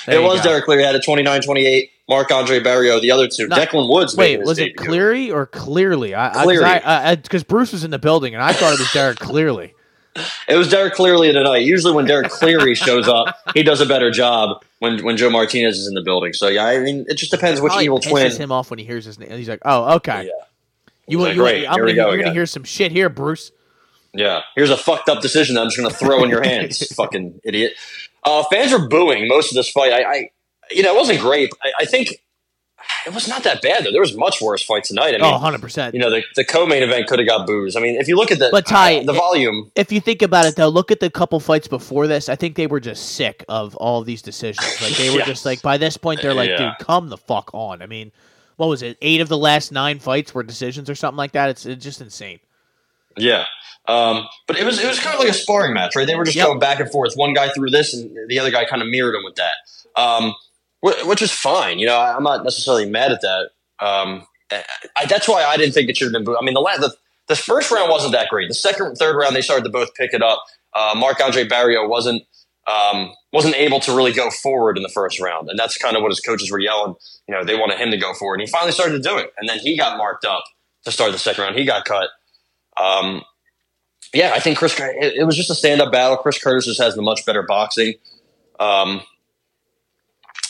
It was go. Derek Cleary had a 29-28. Marc-André Barriault, the other two. No, Declan Woods. Wait, was it debut. Cleary or Clearly? I, Cleary. I because Bruce was in the building and I thought it was Derek Clearly. It was Derek Cleary tonight. Usually, when Derek Cleary shows up, he does a better job when when Joe Martinez is in the building. So yeah, I mean, it just depends which evil twin. him off when he hears his name. He's like, "Oh, okay, Yeah. You want like, you, great. I'm gonna, go you're gonna hear some shit here, Bruce." Yeah, here's a fucked up decision that I'm just going to throw in your hands, fucking idiot. Uh, fans were booing most of this fight. I, I you know, it wasn't great. I, I think it was not that bad though. There was much worse fights tonight. I mean, oh, 100 percent. you know, the, the co-main event could have got boos. I mean, if you look at the But, Ty, the it- volume, If you think about it, though, look at the couple fights before this. I think they were just sick of all of these decisions. Like they were Yeah. just like by this point, they're like, Yeah. "Dude, come the fuck on." I mean, what was it? Eight of the last nine fights were decisions or something like that. It's, it's just insane. Yeah. Um, but it was it was kind of like a sparring match, right? They were just Yep. going back and forth. One guy threw this, and the other guy kind of mirrored him with that, um, which is fine. You know, I'm not necessarily mad at that. Um, I, that's why I didn't think it should have been. I mean, the, la- the the first round wasn't that great. The second, third round, they started to both pick it up. Uh, Marc-André Barriault wasn't um, wasn't able to really go forward in the first round, and that's kind of what his coaches were yelling. You know, they wanted him to go forward, and he finally started to do it. And then he got marked up to start the second round. He got cut. Um, yeah, I think Chris. It, it was just a stand-up battle. Chris Curtis just has the much better boxing. Um,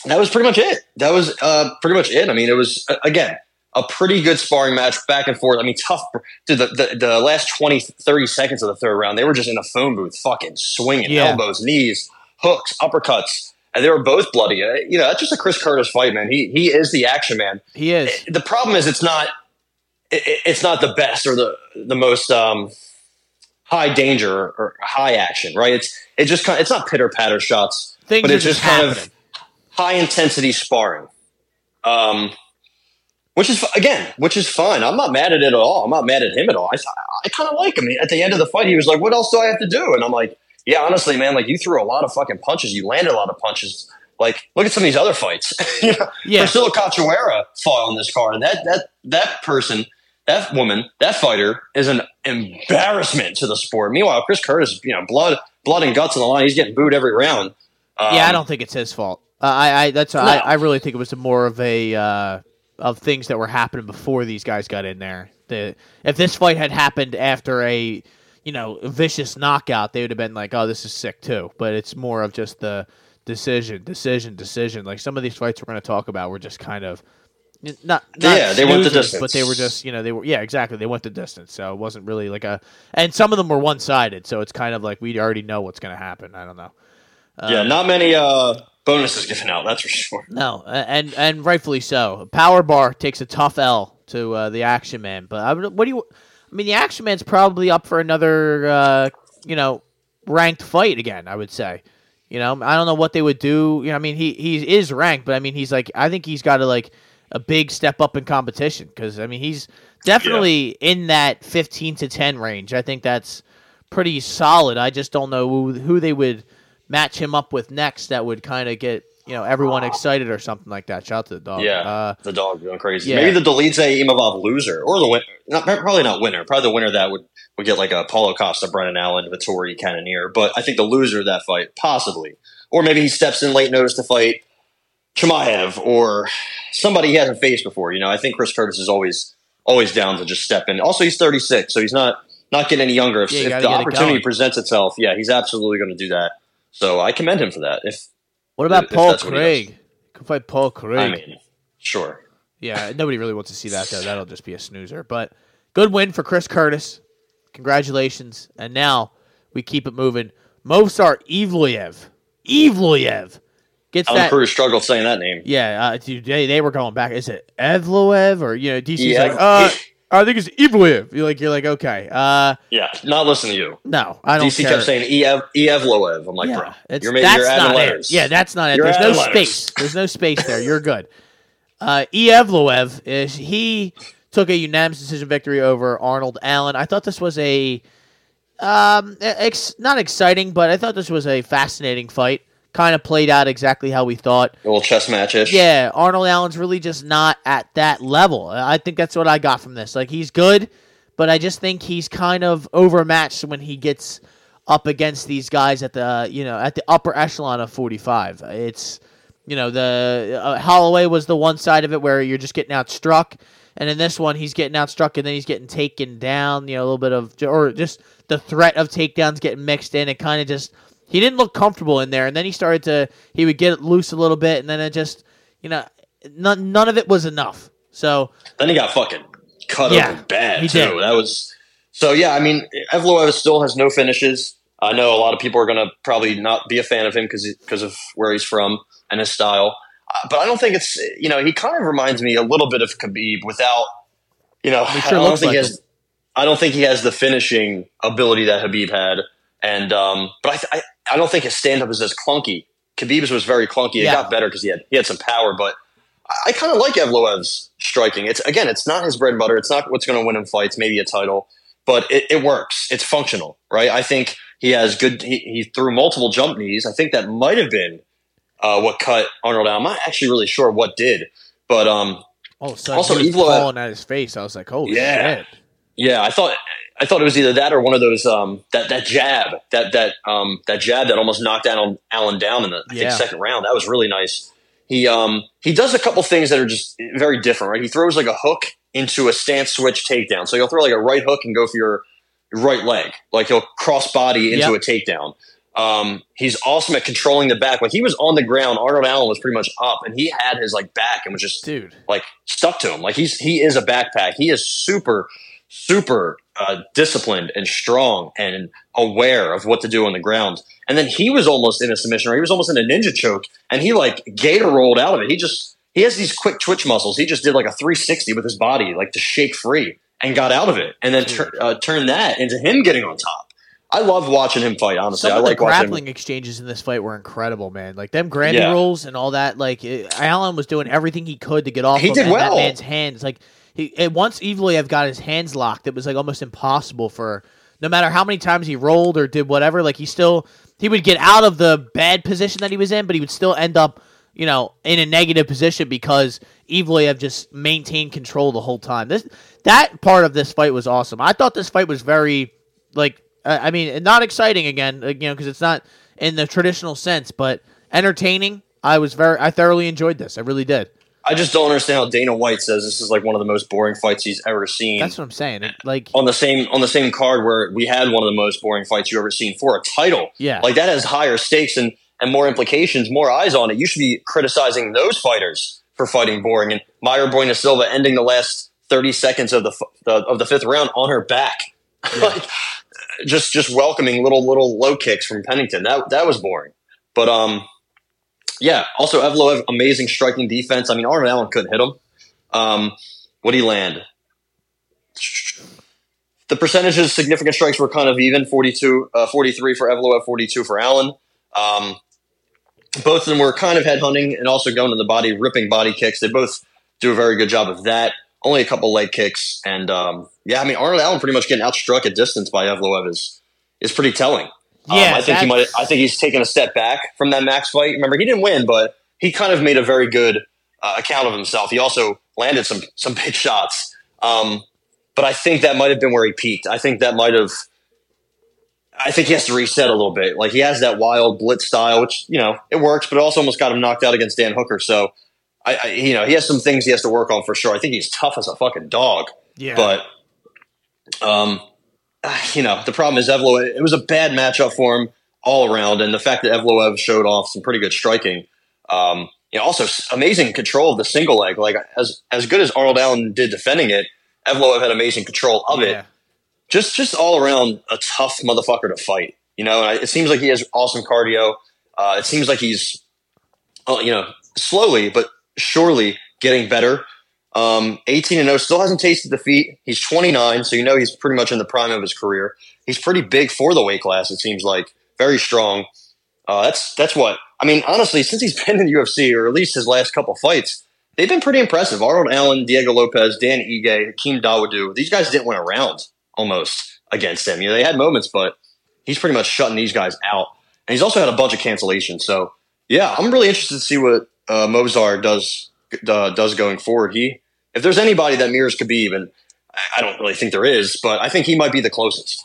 that was pretty much it. That was uh, pretty much it. I mean, it was again a pretty good sparring match, back and forth. I mean, tough. Dude, the, the, the last 20, 30 seconds of the third round, they were just in a phone booth, fucking swinging Yeah. elbows, knees, hooks, uppercuts, and they were both bloody. Uh, you know, that's just a Chris Curtis fight, man. He he is the action man He is. the problem is it's not it, it's not the best or the the most um, high danger or high action, right? It's it just kind it's not pitter patter shots, Things but it's just just kind of high intensity sparring. Um, which is again, which is fine. I'm not mad at it at all. I'm not mad at him at all. I I kind of like him. At the end of the fight, he was like, "What else do I have to do?" And I'm like, "Yeah, honestly, man, like you threw a lot of fucking punches. You landed a lot of punches." Like, look at some of these other fights. you know, Yeah. Priscilla Cachoeira fought on this card, and that that that person, that woman, that fighter is an embarrassment to the sport. Meanwhile, Chris Curtis, you know, blood blood and guts on the line. He's getting booed every round. Um, yeah, I don't think it's his fault. Uh, I, I that's I, No. I really think it was more of a uh, of things that were happening before these guys got in there. The if this fight had happened after a you know vicious knockout, they would have been like, oh, this is sick too. But it's more of just the decision, decision, decision. Like some of these fights we're going to talk about were just kind of. Not, not Yeah, they went the distance. but they were just you know they were yeah exactly they went the distance so it wasn't really like a and some of them were one sided so it's kind of like we already know what's going to happen I don't know yeah, not many uh, bonuses given out. That's for sure. No, and and rightfully so. Power Bar takes a tough L to uh, the Action Man, but I what do you? I mean, the Action Man's probably up for another, uh, you know, ranked fight again. I would say. You know, I don't know what they would do. You know, I mean, he he is ranked, but I mean, he's like, I think he's got to like a big step up in competition because I mean, he's definitely in that fifteen to ten range. I think that's pretty solid. I just don't know who, who they would match him up with next that would kind of get you know everyone excited or something like that. Shout out to the dog. Yeah, Uh, the dog going crazy. yeah. Maybe the Dolidze Imavov loser or the winner. Not probably not winner. Probably the winner that would would get like a Paulo Costa, Brendan Allen, Vettori, Cannonier. But I think the loser of that fight possibly, or maybe he steps in late notice to fight Chimaev or somebody he hasn't faced before. You know, I think Chris Curtis is always always down to just step in. Also, he's 36, so he's not not getting any younger. If, Yeah, you if the it opportunity presents itself, yeah, he's absolutely going to do that. So I commend him for that. If what about if Paul Craig? Could fight Paul Craig. I mean, sure. Yeah, nobody really wants to see that though. That'll just be a snoozer. But good win for Chris Curtis. Congratulations. And now we keep it moving. Movsar Evloyev. Evloyev gets Alan that. Cruz struggled saying that name. Yeah, uh, dude, they, they were going back. Is it Evloev or you know DC's Yeah. like uh I think it's Evloev. You're like you're like okay. Uh Yeah, not listening to you. no, I don't DC care. kept saying Ev Evloev. I'm like, yeah, bro, you're that's you're adding not letters. it. Yeah, that's not it. You're There's no letters. space. There's no space there. You're good. Uh, Evloev is he took a unanimous decision victory over Arnold Allen. I thought this was a um ex- not exciting, but I thought this was a fascinating fight. Kind of played out exactly how we thought. a little chess matchish. Yeah, Arnold Allen's really just not at that level. I think that's what I got from this. Like he's good, but I just think he's kind of overmatched when he gets up against these guys at the you know at the upper echelon of 45. It's you know the uh, Holloway was the one side of it where you're just getting outstruck, and in this one he's getting outstruck and then he's getting taken down. You know a little bit of or just the threat of takedowns getting mixed in. It kind of just he didn't look comfortable in there, and then he started to he would get it loose a little bit, and then it just you know none none of it was enough. So Then he got fucking cut Yeah, open bad he too. did. That was so. Yeah, I mean, Evloev still has no finishes. I know a lot of people are going to probably not be a fan of him because because of where he's from and his style. Uh, but I don't think it's you know he kind of reminds me a little bit of Khabib without you know He I don't think he like has I don't think he has the finishing ability that Khabib had. And um, but I, th- I I don't think his stand up is as clunky. Khabib's was very clunky. It Yeah. got better because he had he had some power, but I, I kind of like Evloev's striking. It's again, it's not his bread and butter. It's not what's going to win him fights. Maybe a title, but it, it works. It's functional, right? I think he has good. He, he threw multiple jump knees. I think that might have been uh, what cut Arnold out. I'm not actually really sure what did, but um, Oh, sudden, Also, he was Evlo- falling at his face. I was like, oh Yeah. shit!" yeah, I thought I thought it was either that or one of those um, that that jab that that um, that jab that almost knocked Allen, Allen down in the I Yeah. think second round. That was really nice. He um he does a couple things that are just very different, right? He throws like a hook into a stance switch takedown. So he'll throw like a right hook and go for your right leg, like he'll cross body into Yep. a takedown. Um, he's awesome at controlling the back. When he was on the ground, Arnold Allen was pretty much up, and he had his like back and was just Dude, like stuck to him. Like he's he is a backpack. He is super super uh, disciplined and strong and aware of what to do on the ground. And then he was almost in a submission, or he was almost in a ninja choke, and he like gator rolled out of it. He just he has these quick twitch muscles. He just did like a 360 with his body, like to shake free, and got out of it, and then tur- uh, turned that into him getting on top. I love watching him fight. Honestly, I like watching. grappling exchanges in this fight were incredible, man. Like them Granby Yeah. rolls and all that. Like it, Allen was doing everything he could to get off He of did that- that well. man's hands. Like he and once Evloev got his hands locked, it was like almost impossible for no matter how many times he rolled or did whatever. Like he still he would get out of the bad position that he was in, but he would still end up you know in a negative position because Evloev just maintained control the whole time. This that part of this fight was awesome. I thought this fight was very like I mean not exciting again, uh, you know, because it's not in the traditional sense, but entertaining. I was very I thoroughly enjoyed this. I really did. I just don't understand how Dana White says this is like one of the most boring fights he's ever seen. That's what I'm saying. It, like on the same on the same card where we had one of the most boring fights you ever seen for a title. Yeah. like that has higher stakes and and more implications, more eyes on it. You should be criticizing those fighters for fighting boring. And Mayra Bueno Silva ending the last thirty seconds of the, f- the of the fifth round on her back, like just just welcoming little little low kicks from Pennington. That that was boring. But um, yeah. Also, Evloev amazing striking defense. I mean, Arnold Allen couldn't hit him. Um, what did he land? The percentages, significant strikes were kind of even 42, uh, 43 for Evloev, 42 for Allen. Um, both of them were kind of head hunting and also going to the body, ripping body kicks. They both do a very good job of that. Only a couple leg kicks. And um, yeah, I mean, Arnold Allen pretty much getting outstruck at distance by Evloev is, is pretty telling. Um, I think he might. I think he's taken a step back from that Max fight. Remember, he didn't win, but he kind of made a very good uh, account of himself. He also landed some some big shots. Um, but I think that might have been where he peaked. I think that might have. I think he has to reset a little bit. Like he has that wild blitz style, which you know it works, but it also almost got him knocked out against Dan Hooker. So, I, I you know he has some things he has to work on for sure. I think he's tough as a fucking dog. yeah, But, um, you know, the problem is Evlo. It was a bad matchup for him all around, and the fact that Evloev showed off some pretty good striking. Um, you know, also amazing control of the single leg. Like as as good as Arnold Allen did defending it, Evloev had amazing control of yeah. it. Just just all around a tough motherfucker to fight. You know, and I, it seems like he has awesome cardio. Uh, it seems like he's, uh, you know, slowly but surely getting better. Um, 18 and 0, still hasn't tasted defeat. He's 29, so you know he's pretty much in the prime of his career. He's pretty big for the weight class. It seems like very strong. Uh, that's that's what I mean. Honestly, since he's been in the UFC, or at least his last couple fights, they've been pretty impressive. Arnold Allen, Diego Lopes, Dan Ige, Hakeem Dawodu. These guys didn't win a round almost against him. You know, they had moments, but he's pretty much shutting these guys out. And he's also had a bunch of cancellations. So yeah, I'm really interested to see what uh, Movsar does uh, does going forward. He, if there's anybody that mirrors Khabib, and I- I don't really think there is, but I think he might be the closest.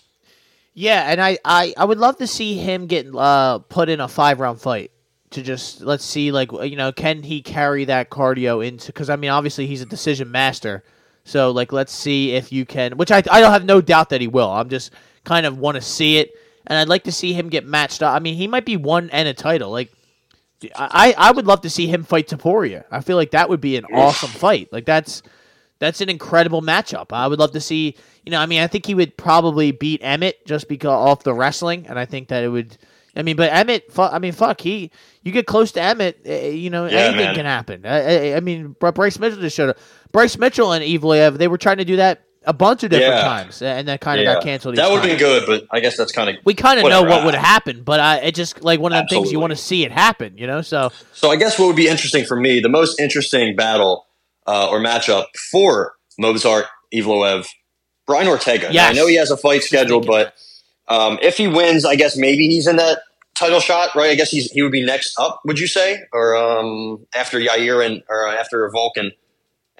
Yeah, and I, I, I would love to see him get uh, put in a five round fight to just let's see like you know can he carry that cardio into because I mean obviously he's a decision master, so like let's see if you can which I I don't have no doubt that he will. I'm just kind of want to see it, and I'd like to see him get matched up. I mean he might be one and a title like. I, I would love to see him fight Topuria. I feel like that would be an awesome fight. Like that's that's an incredible matchup. I would love to see. You know, I mean, I think he would probably beat Emmett just because off the wrestling, and I think that it would. I mean, but Emmett, fu- I mean, fuck, he. You get close to Emmett, uh, you know, Yeah, anything man. can happen. I, I, I mean, Bryce Mitchell just showed up. Bryce Mitchell and Evloev, they were trying to do that a bunch of different Yeah. times, and then kind of Yeah. got canceled. That would have been good, but I guess that's kind of We kind of know what would happen, but I it just like one of the things you want to see it happen. You know, so So I guess what would be interesting for me, the most interesting battle uh, or matchup for Movsar Evloev, Brian Ortega. Yeah, I know he has a fight scheduled, but um, if he wins, I guess maybe he's in that title shot, right? I guess he's he would be next up. Would you say, or um, after Yair and or after Vulcan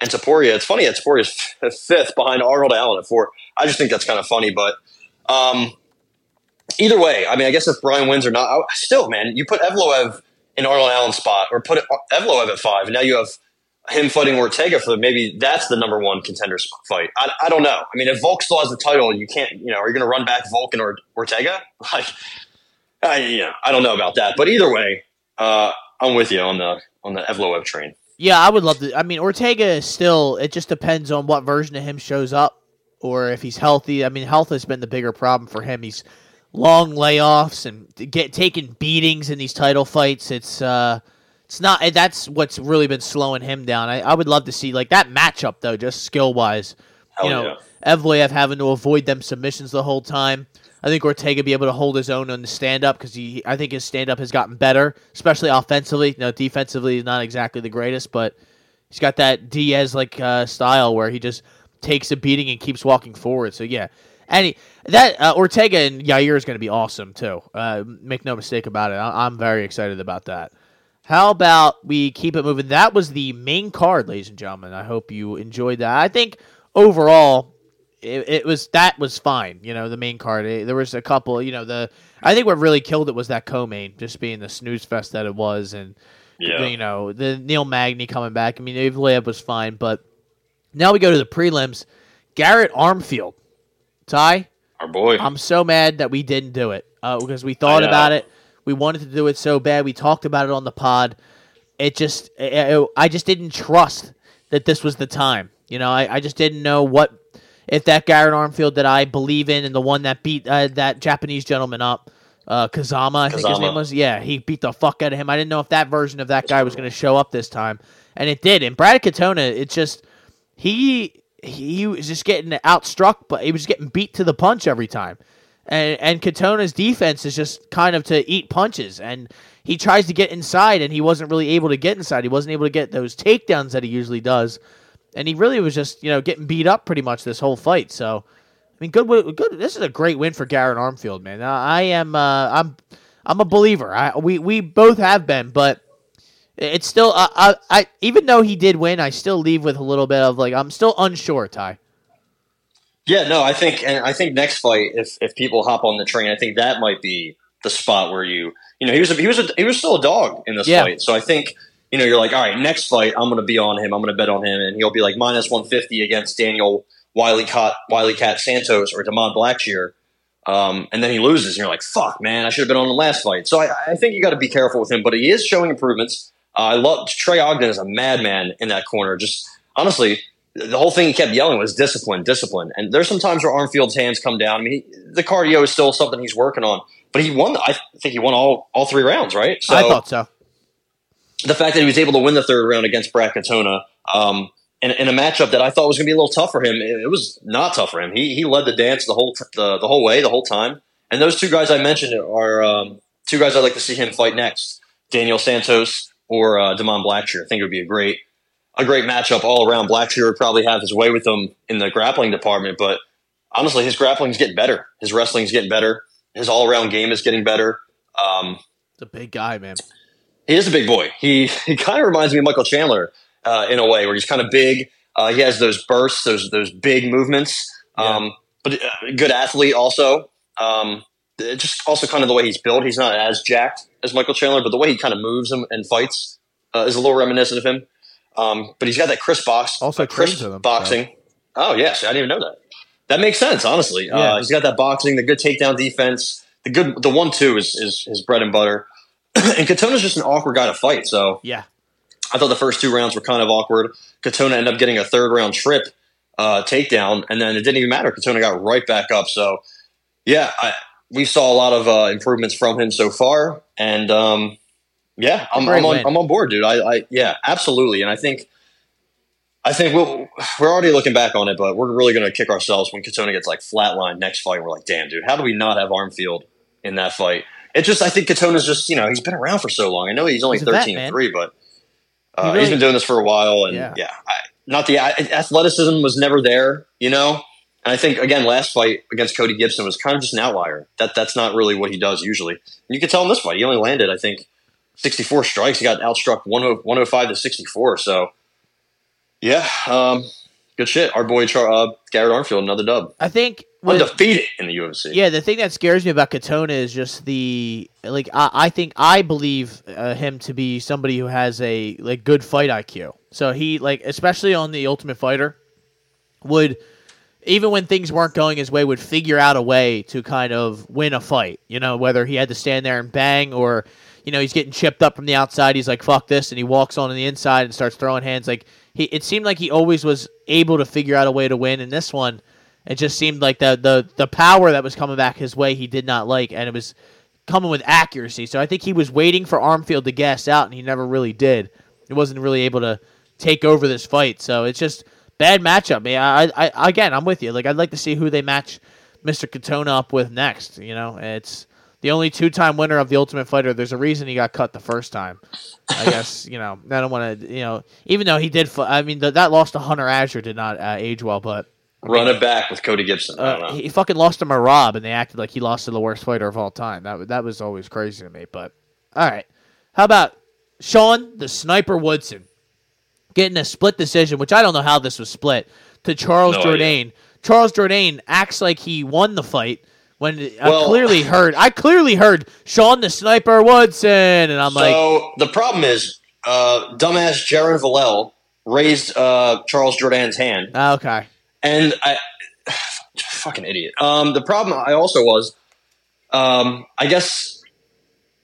and Topuria? It's funny that Topuria's fifth behind Arnold Allen at four. I just think that's kind of funny, but. Um, Either way, I mean, I guess if Brian wins or not, I, still, man, you put Evloev in Arnold Allen's spot, or put Evloev at five, and now you have him fighting Ortega for maybe that's the number one contender fight. I, I don't know. I mean, if Volk still has the title, you can't. You know, are you going to run back Volk and or, Ortega? Like, I, you know, I don't know about that. But either way, uh, I'm with you on the on the Evloev train. Yeah, I would love to. I mean, Ortega is still. It just depends on what version of him shows up, or if he's healthy. I mean, health has been the bigger problem for him. He's long layoffs and get taking beatings in these title fights. It's uh, it's not. That's what's really been slowing him down. I, I would love to see like that matchup though, just skill wise. You know, Evloev having to avoid them submissions the whole time. I think Ortega be able to hold his own on the stand up because he, I think his stand up has gotten better, especially offensively. Know, defensively he's not exactly the greatest, but he's got that Diaz like uh, style where he just takes a beating and keeps walking forward. So yeah, and that uh, Ortega and Yair is going to be awesome too. Uh, make no mistake about it. I, I'm very excited about that. How about we keep it moving? That was the main card, ladies and gentlemen. I hope you enjoyed that. I think overall, it, it was that was fine. You know, the main card. Eh, there was a couple. You know, the I think what really killed it was that co-main, just being the snooze fest that it was, and Yeah. you know the Neil Magny coming back. I mean, Evloev was fine, but now we go to the prelims. Garrett Armfield, Ty. Our boy. I'm so mad that we didn't do it uh, because we thought about it. We wanted to do it so bad. We talked about it on the pod. It just, I I just didn't trust that this was the time. You know, I, I just didn't know what if that Garrett Armfield that I believe in and the one that beat uh, that Japanese gentleman up, uh, Kazama, I think his name was. Yeah, he beat the fuck out of him. I didn't know if that version of that guy was going to show up this time, and it did. And Brad Katona, it's just he he was just getting outstruck, but he was getting beat to the punch every time. And and Katona's defense is just kind of to eat punches, and he tries to get inside, and he wasn't really able to get inside. He wasn't able to get those takedowns that he usually does, and he really was just you know getting beat up pretty much this whole fight. So, I mean, good, good. This is a great win for Garrett Armfield, man. I am, uh, I'm, I'm a believer. I we we both have been, but it's still, I, I, I even though he did win, I still leave with a little bit of like I'm still unsure, Ty. Yeah, no, I think, and I think next fight, if if people hop on the train, I think that might be the spot where you, you know, he was a, he was a, he was still a dog in this Yeah. fight. So I think, you know, you're like, all right, next fight, I'm going to be on him. I'm going to bet on him, and he'll be like minus 150 against Daniel Wiley Cat Wiley Cat Santos or Damon Blackshear. Um, and then he loses, and you're like, "Fuck, man! I should have been on the last fight." So I, I think you got to be careful with him, but he is showing improvements. Uh, I love Trey Ogden is a madman in that corner. Just honestly, the whole thing he kept yelling was discipline, discipline. And there's some times where Armfield's hands come down. I mean, he, the cardio is still something he's working on, but he won. I think he won all all three rounds, right? So I thought so. The fact that he was able to win the third round against Brad Katona um, in, in a matchup that I thought was going to be a little tough for him, it, it was not tough for him. He he led the dance the whole t- the, the whole way, the whole time. And those two guys I mentioned are um, two guys I'd like to see him fight next: Daniel Santos or uh, Damon Blackshear. I think it would be a great a great matchup all around. Blackshear would probably have his way with him in the grappling department, but honestly, his grappling's getting better. His wrestling's getting better. His all around game is getting better. Um, It's a big guy, man. He is a big boy. He he kind of reminds me of Michael Chandler uh, in a way, where he's kind of big. Uh, he has those bursts, those those big movements. Um, But uh, good athlete also. Um, just also kind of the way he's built. He's not as jacked as Michael Chandler, but the way he kind of moves him and fights uh, is a little reminiscent of him. Um, but he's got that crisp box, Also uh, him, boxing. Oh yes, I didn't even know that. That makes sense, honestly. Yeah. Uh, he's got that boxing, the good takedown defense, the good, the one two is is his bread and butter. And Katona's just an awkward guy to fight. So Yeah, I thought the first two rounds were kind of awkward. Katona ended up getting a third round trip uh, takedown, and then it didn't even matter. Katona got right back up. So yeah, I, we saw a lot of uh, improvements from him so far, and um, yeah, I'm, I'm on. I'm on board, dude. I, I yeah, absolutely, and I think I think we'll, we're already looking back on it, but we're really going to kick ourselves when Katona gets like flatlined next fight. We're like, damn, dude, how do we not have Armfield in that fight? It just, I think Katona's just, you know, he's been around for so long. I know he's only He's a vet, 13 man. and 3, but uh, He really- he's been doing this for a while. And Yeah. yeah, I, not the I, athleticism was never there, you know? And I think, again, last fight against Cody Gibson was kind of just an outlier. That That's not really what he does usually. And you could tell in this fight, he only landed, I think, 64 strikes. He got outstruck 10 105 to 64. So, yeah, um, good shit. Our boy Char- uh, Garrett Armfield, another dub. I think with, Undefeated in the UFC. Yeah, the thing that scares me about Katona is just the like. I, I think I believe uh, him to be somebody who has a like good fight IQ. So he like, especially on the Ultimate Fighter, would even when things weren't going his way, would figure out a way to kind of win a fight. You know, whether he had to stand there and bang or. You know he's getting chipped up from the outside. He's like "fuck this," and he walks on to the inside and starts throwing hands. Like he, it seemed like he always was able to figure out a way to win. In this one, it just seemed like the the the power that was coming back his way he did not like, and it was coming with accuracy. So I think he was waiting for Armfield to gas out, and he never really did. He wasn't really able to take over this fight. So it's just bad matchup. Man, I, I again, I'm with you. Like I'd like to see who they match Mr. Katona up with next. You know, it's the only two-time winner of the Ultimate Fighter. There's a reason he got cut the first time. I guess you know. I don't want to. You know, even though he did. I mean, th- that loss to Hunter Azure did not uh, age well, but. Run it back with Cody Gibson. I don't Uh, know. he fucking lost to Merab, and they acted like he lost to the worst fighter of all time. That that was always crazy to me. But all right, how about Sean the Sniper Woodson getting a split decision, which I don't know how this was split to Charles No Jourdain. Charles Jourdain acts like he won the fight when I clearly heard I clearly heard Sean the Sniper Woodson, and I'm like, so the problem is, uh, dumbass Jaron Vallel raised uh, Charles Jourdain's hand, "Ah, okay, and I, fucking idiot. Um, the problem I also was, um, I guess,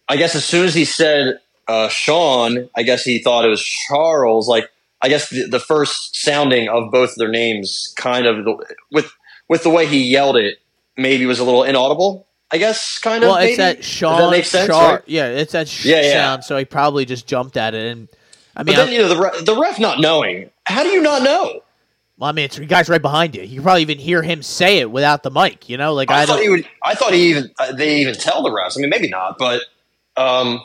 I guess as soon as he said uh, Sean, I guess he thought it was Charles. Like, I guess the, the first sounding of both their names, kind of the, with with the way he yelled it, maybe was a little inaudible. I guess, kind of. well, it's maybe? that Does Sean, that make sense? Char- right? yeah, it's that sh- Yeah, yeah. sound. So he probably just jumped at it, and I mean, But then you know the ref, the ref not knowing. How do you not know? Well, I mean, it's the guy's right behind you. You can probably even hear him say it without the mic. You know, like I, I, thought don't. he would. I thought he even uh, they even tell the refs. I mean, maybe not, but um,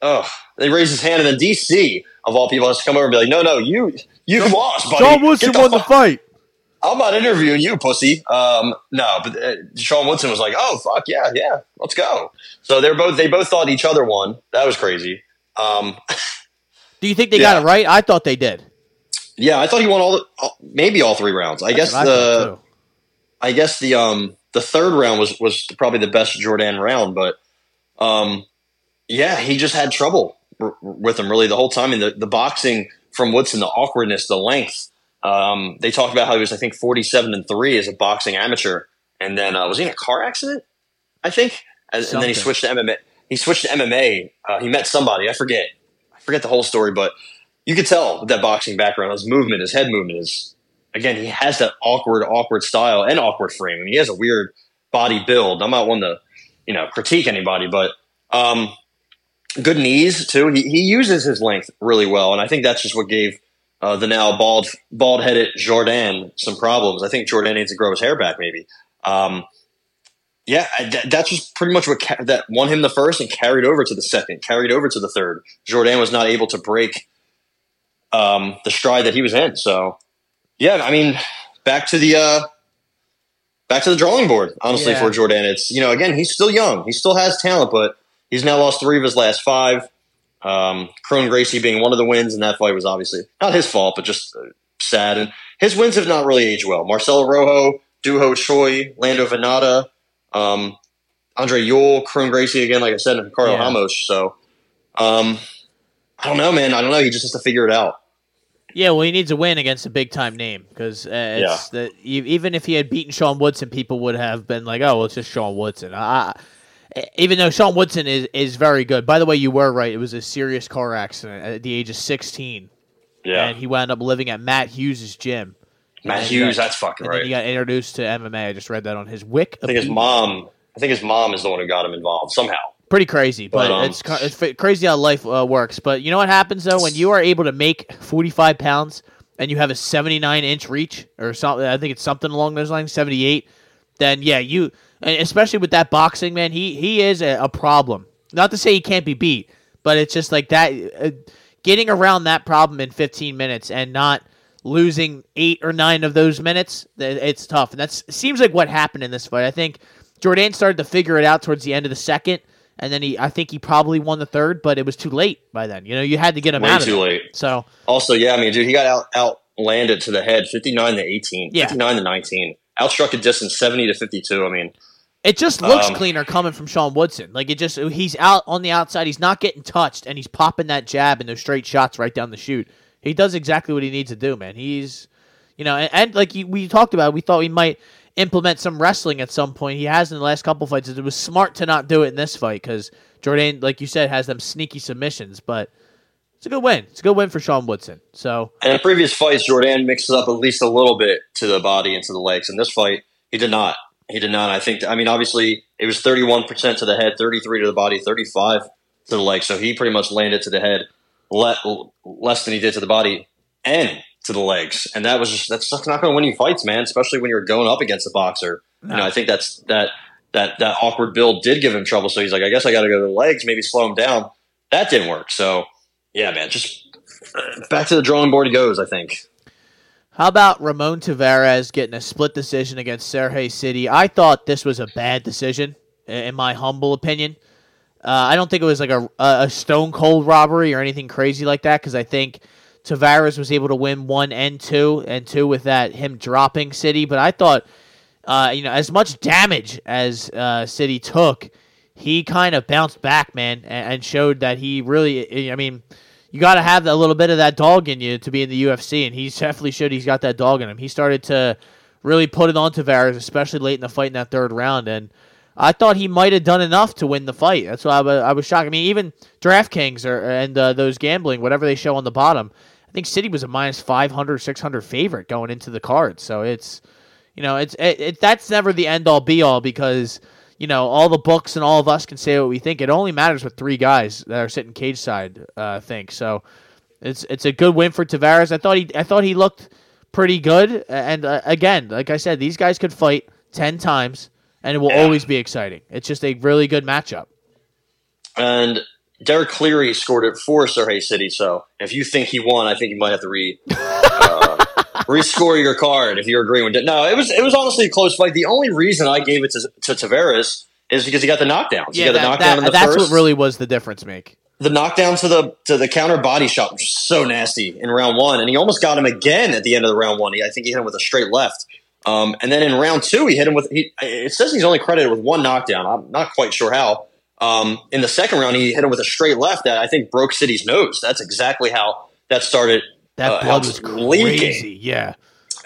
oh, they raise his hand, and then DC of all people has to come over and be like, "No, no, you you lost, buddy. Sean Woodson Get won the fight. I'm not interviewing you, pussy." Um, no, but uh, Sean Woodson was like, "Oh fuck yeah, yeah, let's go." So they're both they both thought each other won. That was crazy. Um, Do you think they got it right? I thought they did. yeah, I thought he won all, the, all maybe all three rounds. I guess That's I the too. I guess the um the third round was was probably the best Jourdain round, but um yeah, he just had trouble r- with him really the whole time. And the, the boxing from Woodson, the awkwardness, the length. Um, they talked about how he was I think forty seven and three as a boxing amateur, and then uh, was he in a car accident? I think, and, and then he switched to MMA. He switched to MMA. Uh, he met somebody. I forget. I forget the whole story, but you could tell with that boxing background, his movement, his head movement is again, he has that awkward, awkward style and awkward frame. I mean, he has a weird body build. I'm not one to, you know, critique anybody, but um, good knees too. He he uses his length really well, and I think that's just what gave uh, the now bald bald headed Jourdain some problems. I think Jourdain needs to grow his hair back, maybe. Um, yeah, that, that's just pretty much what ca- that won him the first and carried over to the second, carried over to the third. Jourdain was not able to break um, the stride that he was in. So, yeah, I mean, back to the uh, back to the drawing board. Honestly, Yeah. for Jourdain, it's you know again he's still young, he still has talent, but he's now lost three of his last five. Um, Kron Gracie being one of the wins, and that fight was obviously not his fault, but just uh, sad. And his wins have not really aged well. Marcelo Rojo, Duho Choi, Lando Vannata, um, Andre Ewell, Kron Gracie again, like I said, and Carlo Yeah. Ramos. So, um, I don't know, man. I don't know. He just has to figure it out. Yeah, well, he needs a win against a big time name because uh, the, e- even if he had beaten Sean Woodson, people would have been like, "Oh, well, it's just Sean Woodson." I, I- even though Sean Woodson is is very good. By the way, you were right; it was a serious car accident at the age of sixteen, Yeah, and he wound up living at Matt Hughes' gym. Matt And Hughes. that- That's fucking right. he got introduced to MMA. I just read that on his Wick. I think his mom. I think his mom is the one who got him involved somehow. Pretty crazy, but, But, um, it's, it's crazy how life uh, works. But you know what happens though when you are able to make forty five pounds and you have a 79 inch reach or something, I think it's something along those lines, 78, then yeah, you, especially with that boxing, man, he, he is a, a problem. Not to say he can't be beat, but it's just like that, uh, getting around that problem in 15 minutes and not losing eight or nine of those minutes, it's tough. And that seems like what happened in this fight. I think Jourdain started to figure it out towards the end of the second and then he I think he probably won the third, but it was too late by then. You know, you had to get him Way out. too of late. So also, yeah, I mean, dude, he got out out landed to the head, fifty nine to eighteen, Yeah. fifty nine to nineteen, outstruck a distance seventy to fifty two. I mean, it just looks Um, cleaner coming from Sean Woodson. Like it just he's out on the outside, he's not getting touched, and he's popping that jab and those straight shots right down the chute. He does exactly what he needs to do, man. He's you know, and, and like you, we talked about, we thought he might implement some wrestling at some point. He has in the last couple fights. It was smart to not do it in this fight because Jourdain, like you said, has them sneaky submissions, but. It's a good win. It's a good win for Sean Woodson. So and in previous fights, Jourdain mixes up at least a little bit to the body and to the legs. In this fight, he did not. He did not. I think. I mean, obviously, it was thirty one percent to the head, thirty three to the body, thirty five to the legs. So he pretty much landed to the head le- less than he did to the body and to the legs. And that was just that's just not going to win you fights, man. Especially when you're going up against a boxer. You know, I think that's that that that awkward build did give him trouble. So he's like, I guess I got to go to the legs, maybe slow him down. That didn't work. So yeah, man, just uh, back to the drawing board he goes. I think. How about Ramon Taveras getting a split decision against Sergey Sidey? I thought this was a bad decision, in my humble opinion. Uh, I don't think it was like a, a stone cold robbery or anything crazy like that because I think Taveras was able to win one and two, and two with that him dropping Sidey. But I thought, uh, you know, as much damage as uh, Sidey took, he kind of bounced back, man, and, and showed that he really. I mean, you got to have a little bit of that dog in you to be in the UFC, and he's definitely showed he's got that dog in him. He started to really put it on Taveras, especially late in the fight in that third round, and I thought he might have done enough to win the fight. That's why I I was shocked. I mean, even DraftKings or and uh, those gambling, whatever they show on the bottom, I think Sidey was a minus 500, 600 favorite going into the card. So it's, you know, it's it, it that's never the end all be all because you know all the books and all of us can say what we think. It only matters what three guys that are sitting cage side uh, think. So it's it's a good win for Taveras. I thought he I thought he looked pretty good. And uh, again, like I said, these guys could fight ten times, and it will Yeah. always be exciting. It's just a really good matchup. And Derek Cleary scored it for Surrey Sidey. So if you think he won, I think you might have to read. uh, rescore your card if you're agreeing with it. No, it was it was honestly a close fight. The only reason I gave it to, to Taveras is because he got the knockdowns. he got the that- knockdown that- in the that's first. what really was the difference. Make the knockdown to the to the counter body shot was so nasty in round one, and he almost got him again at the end of the round one. He, I think he hit him with a straight left. Um, and then in round two, he hit him with. He, it says he's only credited with one knockdown. I'm not quite sure how. Um, in the second round, he hit him with a straight left that I think broke Sidey's nose. That's exactly how that started. That uh, blood was leaking. crazy. Yeah,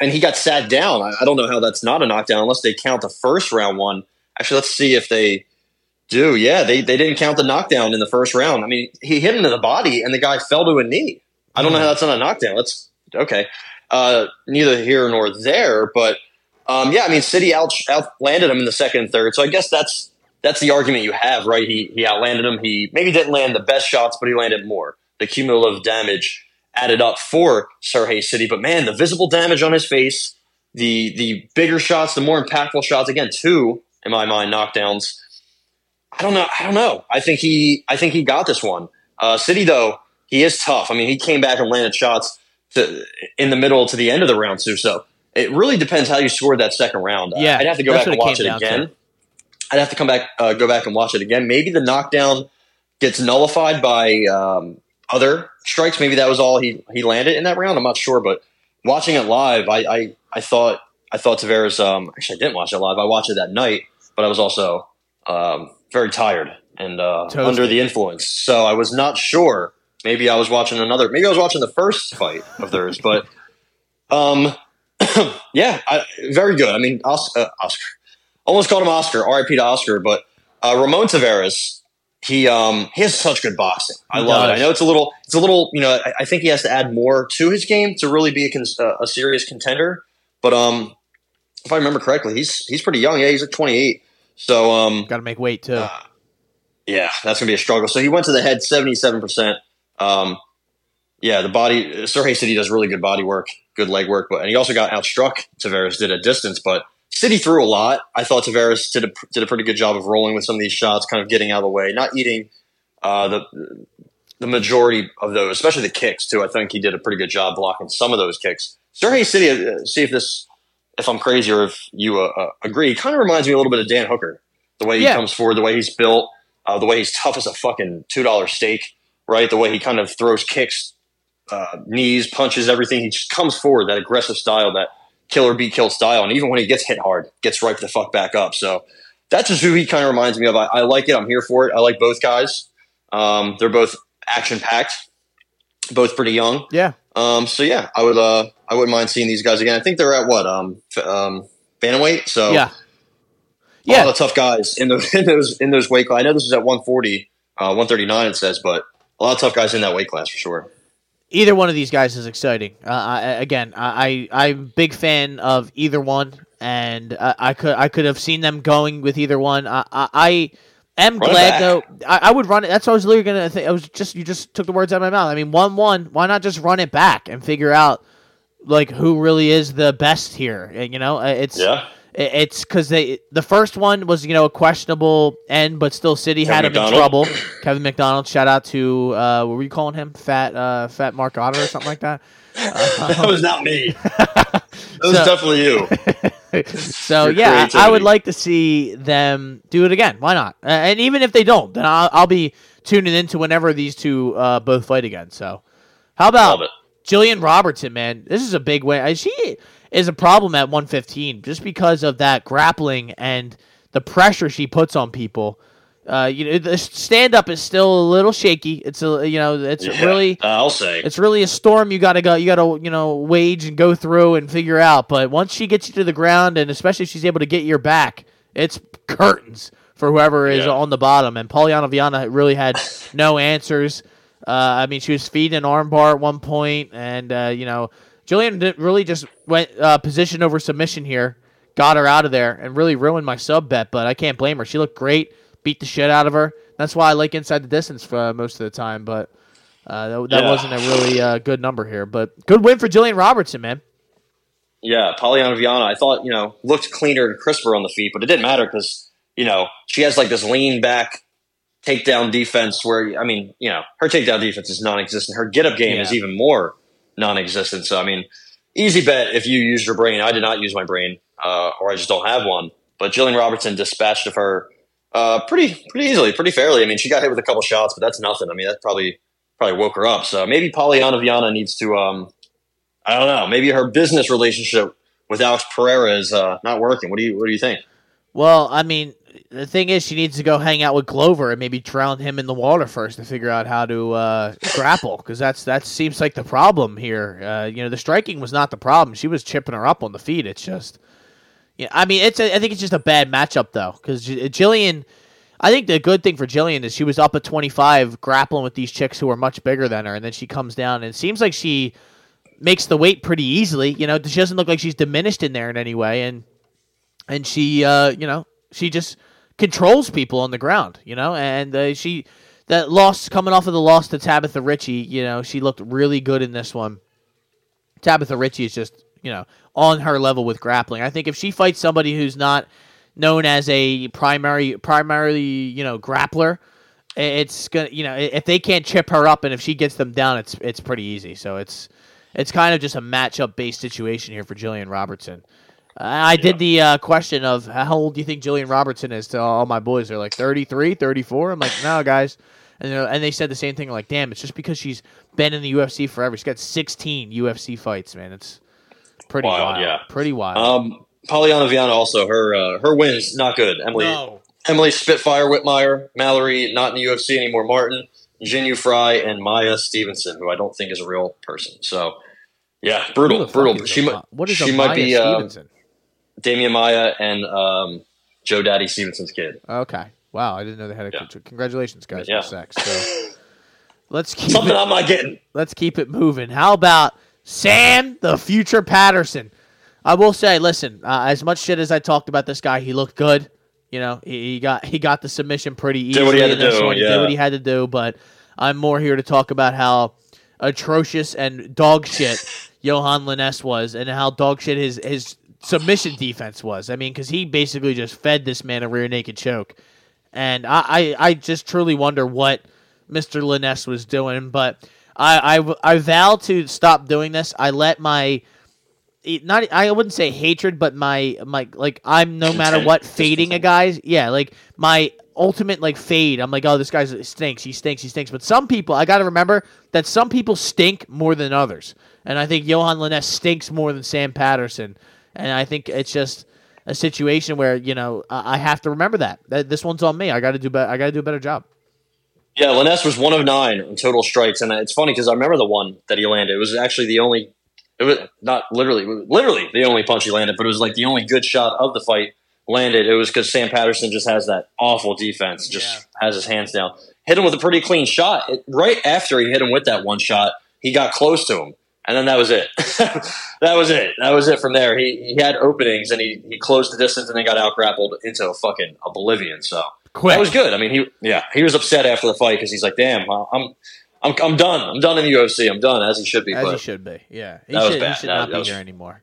And he got sat down. I, I don't know how that's not a knockdown unless they count the first round one. Actually, let's see if they do. Yeah, they, they didn't count the knockdown in the first round. I mean, he hit him in the body, and the guy fell to a knee. I don't know how that's not a knockdown. That's okay. Uh, neither here nor there, but um, yeah, I mean, Sidey out outlanded him in the second and third. So I guess that's that's the argument you have, right? He he outlanded him. He maybe didn't land the best shots, but he landed more. The cumulative damage added up for Sergey Sidey, but man, the visible damage on his face, the the bigger shots, the more impactful shots. Again, two in my mind knockdowns. I don't know. I don't know. I think he. I think he got this one. Uh, Sidey though, he is tough. I mean, he came back and landed shots to, in the middle to the end of the round too. So it really depends how you scored that second round. Yeah, I'd have to go back and watch it again. to. I'd have to come back, uh, go back and watch it again. Maybe the knockdown gets nullified by um, other strikes. Maybe that was all he he landed in that round. I'm not sure, but watching it live, I I, I thought I thought Taveras. Um, actually, I didn't watch it live. I watched it that night, but I was also um, very tired and uh, under the influence, so I was not sure. Maybe I was watching another. Maybe I was watching the first fight of theirs, but um, yeah, I, very good. I mean, Os- uh, Oscar almost called him Oscar. R.I.P. to Oscar, but uh, Ramon Taveras, he um he has such good boxing. I He love it. I know it's a little it's a little you know I, I think he has to add more to his game to really be a, con- a serious contender. But um, if I remember correctly, he's he's pretty young. Yeah, he's like 28. So um, got to make weight too. uh, yeah, that's gonna be a struggle. So he went to the head 77 percent. Um, yeah, the body Sergey he does really good body work, good leg work, but and he also got outstruck. Taveras did at distance, but Sidey threw a lot. I thought Taveras did a, did a pretty good job of rolling with some of these shots, kind of getting out of the way, not eating uh, the the majority of those, especially the kicks too. I think he did a pretty good job blocking some of those kicks. Sergey Sidey, uh, see if this, if I'm crazy or if you uh, uh, agree, kind of reminds me a little bit of Dan Hooker. The way he Yeah. comes forward, the way he's built, uh, the way he's tough as a fucking two dollar steak, right? The way he kind of throws kicks, uh, knees, punches, everything. He just comes forward, that aggressive style, that killer be kill style, and even when he gets hit hard, gets right the fuck back up. So that's just who he kind of reminds me of. I, I like it. I'm here for it. I like both guys. Um, they're both action packed, both pretty young. Yeah. Um, so yeah, I would uh, I wouldn't mind seeing these guys again. I think they're at what um, um, bantamweight. So Yeah. a lot Yeah. of tough guys in those in those in those weight. class. I know this is at 140, uh, 139. It says, but a lot of tough guys in that weight class for sure. Either one of these guys is exciting. Uh, I, again, I, I I'm big fan of either one, and uh, I could I could have seen them going with either one. I I, I am Run glad though. I, I would run it. That's what I was literally gonna think. I was just you just took the words out of my mouth. I mean, one one. Why not just run it back and figure out like who really is the best here? And, You know, Uh, it's Yeah, It's because they the first one was you know a questionable end, but still Sidey Kevin had him in trouble. Kevin McDonald, shout out to uh, what were you calling him? Fat uh, Fat Mark Otter or something like that. that was not me. That was So- definitely you. So Your yeah, I- I would like to see them do it again. Why not? Uh, and even if they don't, then I'll, I'll be tuning into whenever these two uh, both fight again. So how about. Jillian Robertson, man, this is a big win. She is a problem at 115 just because of that grappling and the pressure she puts on people. Uh, you know, the stand up is still a little shaky. It's a you know, it's Yeah, really I'll say. it's really a storm you got to go you got to you know wage and go through and figure out but once she gets you to the ground and especially if she's able to get your back it's curtains for whoever is Yeah. on the bottom and Polyana Viana really had no answers I mean she was feeding an armbar at one point and uh, you know Jillian really just went uh, position over submission here got her out of there and really ruined my sub bet but I can't blame her she looked great beat the shit out of her that's why I like inside the distance for uh, most of the time but uh, that, that Yeah. wasn't a really uh, good number here, but good win for Jillian Robertson, man. Yeah, Polyana Viana, I thought, you know, looked cleaner and crisper on the feet, but it didn't matter because, you know, she has like this lean back takedown defense where, I mean, you know, her takedown defense is non existent. Her get up game is even more non existent. So, I mean, easy bet if you use your brain. I did not use my brain, uh, or I just don't have one. But Jillian Robertson dispatched of her uh, pretty pretty easily, pretty fairly. I mean, she got hit with a couple shots, but that's nothing. I mean, that probably probably woke her up. So maybe Polyana Viana needs to um, I don't know. Maybe her business relationship with Alex Pereira is uh, not working. What do you What do you think? Well, I mean, the thing is, she needs to go hang out with Glover and maybe drown him in the water first to figure out how to uh, grapple, because that's that seems like the problem here. Uh, you know, the striking was not the problem; she was chipping her up on the feet. It's just, yeah, I mean, it's a, I think it's just a bad matchup though, because Jillian. I think the good thing for Jillian is she was up at 25 grappling with these chicks who are much bigger than her, and then she comes down and it seems like she makes the weight pretty easily. You know, she doesn't look like she's diminished in there in any way, and and she, uh, you know, she just controls people on the ground. You know, and uh, she that loss coming off of the loss to Tabatha Ricci, you know, she looked really good in this one. Tabatha Ricci is just you know on her level with grappling. I think if she fights somebody who's not known as a primary primarily you know grappler it's gonna you know if they can't chip her up and if she gets them down it's it's pretty easy so it's it's kind of just a matchup based situation here for Jillian Robertson. I I did the uh, question of how old do you think Jillian Robertson is to all my boys. They're like 33, 34. I'm like, no, guys. And, they're- and they said the same thing. Like, damn, it's just because she's been in the UFC forever. She's got 16 UFC fights, man. It's pretty Wild, wild. yeah. Pretty wild. Um, Polyana Viana also her uh, her wins not good. Emily no. Emily Spitfire Whitmire, Mallory not in the UFC anymore. Martin, Jinu Fry, and Maia Stevenson, who I don't think is a real person. So yeah, brutal, brutal. She a might what is she a might Maia be uh, Stevenson? Demian Maia and um, Joe Daddy Stevenson's kid. Okay. Wow, I didn't know they had a. Yeah. Congratulations, guys, Yeah. sex. So let's keep Something it, I'm not getting. let's keep it moving. How about Sam, the future Patterson? I will say, listen, uh, as much shit as I talked about this guy, he looked good. You know, he, he got he got the submission pretty easily. Did what he had to do, one. He did what he had to do. But I'm more here to talk about how atrocious and dog shit Yohan Lainesse was, and how dog shit his his submission defense was. I mean, because he basically just fed this man a rear naked choke, and I I, I just truly wonder what Mister Lainesse was doing, but. I, I, I vow to stop doing this. I let my not I wouldn't say hatred, but my my like I'm no matter what fading a guy's yeah like my ultimate like fade. I'm like oh this guy stinks, he stinks, he stinks. But some people I got to remember that some people stink more than others, and I think Yohan Lainesse stinks more than Sam Patterson, and I think it's just a situation where you know I have to remember that that this one's on me. I got to do better. I got to do a better job. Yeah, Lainesse was one of nine in total strikes, and it's funny because I remember the one that he landed. It was actually the only it was not literally, literally the only punch he landed, but it was like the only good shot of the fight landed. It was because Sam Patterson just has that awful defense, just yeah. has his hands down. Hit him with a pretty clean shot. It, right after he hit him with that one shot, he got close to him, and then that was it. that was it. That was it from there. He he had openings and he he closed the distance and then got out grappled into a fucking oblivion. So Quick. that was good. I mean, he yeah he was upset after the fight because he's like, damn, I'm I'm, I'm done. I'm done in the UFC. I'm done as he should be. As he should be. Yeah, he should, he should that, not that be was, here anymore.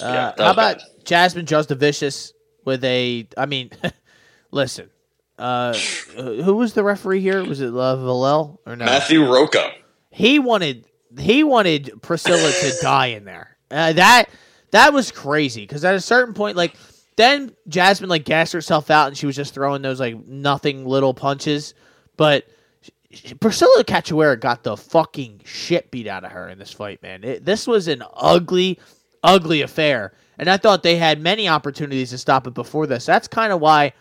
Uh, how about bad. Jasmine Jasudavicius with a? I mean, listen. Uh, who was the referee here? Was it uh, Villel or no? Matthew Roca. He wanted he wanted Priscila to die in there. Uh, that that was crazy because at a certain point, like then Jasmine like gassed herself out and she was just throwing those like nothing little punches, but Priscila Cachoeira got the fucking shit beat out of her in this fight, man. It, this was an ugly, ugly affair, and I thought they had many opportunities to stop it before this. That's kind of why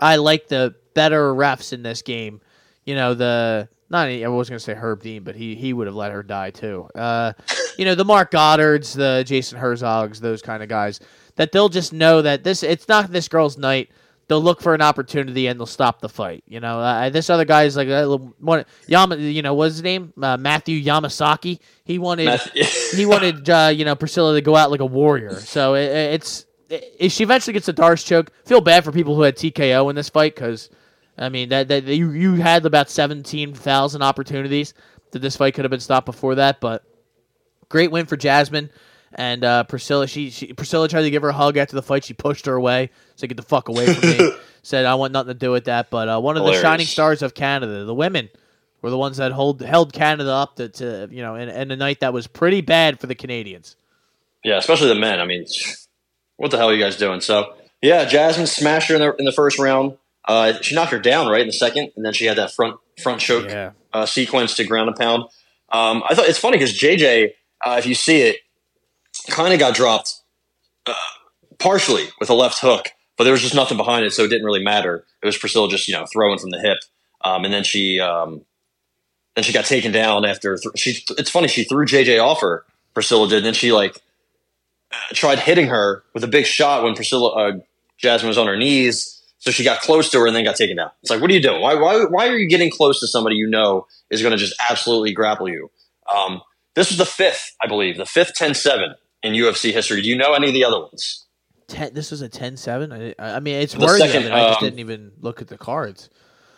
I like the better refs in this game. You know, the not I was going to say Herb Dean, but he he would have let her die too. Uh, you know, the Marc Goddards, the Jason Herzogs, those kind of guys that they'll just know that this it's not this girl's night they'll look for an opportunity and they'll stop the fight. You know, uh, this other guy's like uh, one Yama. You know, what's his name? Uh, Matthew Yamasaki. He wanted he wanted uh, you know Priscila to go out like a warrior. So it, it's if she eventually gets a D'Arce choke, feel bad for people who had TKO in this fight because I mean that, that you you had about seventeen thousand opportunities that this fight could have been stopped before that, but great win for Jasmine. And uh, Priscila, she, she Priscila tried to give her a hug after the fight. She pushed her away. Said, "Get the fuck away from me." Said, "I want nothing to do with that." But uh, one of Hilarious. the shining stars of Canada, the women, were the ones that hold held Canada up to, to you know, in, in a night that was pretty bad for the Canadians. Yeah, especially the men. I mean, what the hell are you guys doing? So yeah, Jasmine smashed her in the in the first round. Uh, she knocked her down right in the second, and then she had that front front choke yeah. uh, sequence to ground and pound. Um, I thought it's funny because JJ, uh, if you see it, kind of got dropped uh, partially with a left hook, but there was just nothing behind it, so it didn't really matter. It was Priscila just you know throwing from the hip, um, and then she um, then she got taken down after th- she. It's funny she threw JJ off her. Priscila did, and then she like uh, tried hitting her with a big shot when Priscila uh, Jasmine was on her knees. So she got close to her and then got taken down. It's like, what are you doing? Why, why, why are you getting close to somebody you know is going to just absolutely grapple you? Um, this was the fifth, I believe, the fifth 10 7 in UFC history. Do you know any of the other ones? Ten, this was a 10-7? I, I mean, it's the worthy second, I just um, didn't even look at the cards.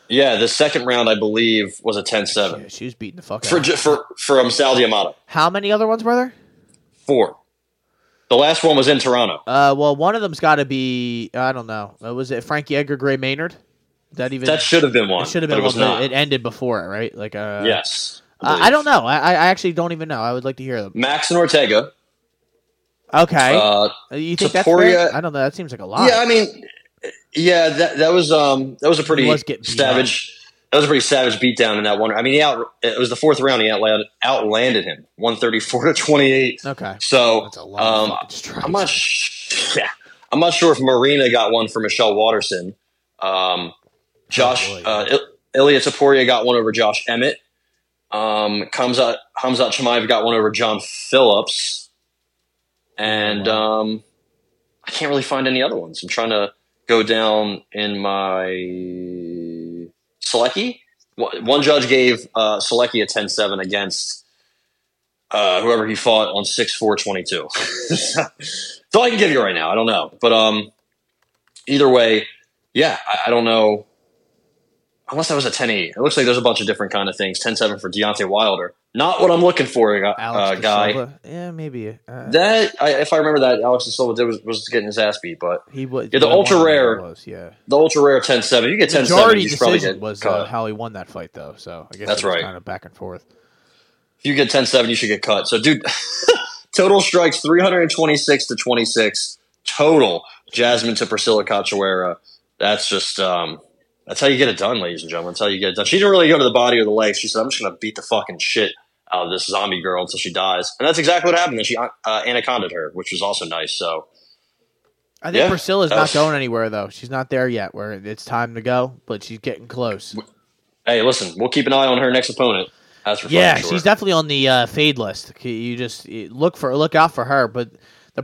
Yeah, the second round, I believe, was a 10-7. Yeah, she was beating the fuck for, out. For, for um, Sal D'Amato. How many other ones were there? Four. The last one was in Toronto. Uh, well, one of them's got to be I don't know. Uh, was it Frankie Edgar Gray Maynard? That even that should have been one. It should have been one. It, was not. it ended before it, right? Like uh, yes. I, uh, I, don't know. I, I actually don't even know. I would like to hear them. Max and Ortega. Okay. Uh, you think that's fair? I don't know. That seems like a lot. Yeah, I mean, yeah, that that was um that was a pretty was savage. That was a pretty savage beatdown in that one. I mean, he out. It was the fourth round. He outlanded, outlanded him, one thirty four to twenty eight. Okay. So um, I'm not. Sh- yeah, I'm not sure if Marina got one for Michelle Waterson. Um, Josh oh uh, Ilia Topuria got one over Josh Emmett. Um, Khamzat Khamzat Chimaev got one over John Phillips and wow. um, I can't really find any other ones. I'm trying to go down in my Selecki. One judge gave uh, Selecki a 10-7 against uh, whoever he fought on 6-4-22. That's all I can give you right now. I don't know. But um, either way, yeah, I, I don't know unless that was a 10-8. It looks like there's a bunch of different kind of things. 10-7 for Deontay Wilder. Not what I'm looking for, uh, Alex De guy. Yeah, maybe. Uh, That I, if I remember that Alex De Silva did was, was getting his ass beat, but he was. Yeah, the ultra rare- Was, yeah. the ultra rare 10-7, you get 10-7, Majority probably getting was cut. uh, how he won that fight, though. So I guess That's right. Kind of back and forth. if you get 10-7, you should get cut. So, dude, total strikes 326 to 26 total. Jasmine to Priscila Cachoeira. That's just um, that's how you get it done, ladies and gentlemen. That's how you get it done. She didn't really go to the body or the legs. She said, "I'm just going to beat the fucking shit out of this zombie girl until she dies," and that's exactly what happened. And she uh, anacondaed her, which was also nice. So, I think Yeah, Priscila's not was- going anywhere, though. She's not there yet where it's time to go, but she's getting close. hey, listen, we'll keep an eye on her next opponent. That's for Yeah, sure. she's definitely on the uh, fade list. You just look for look out for her. But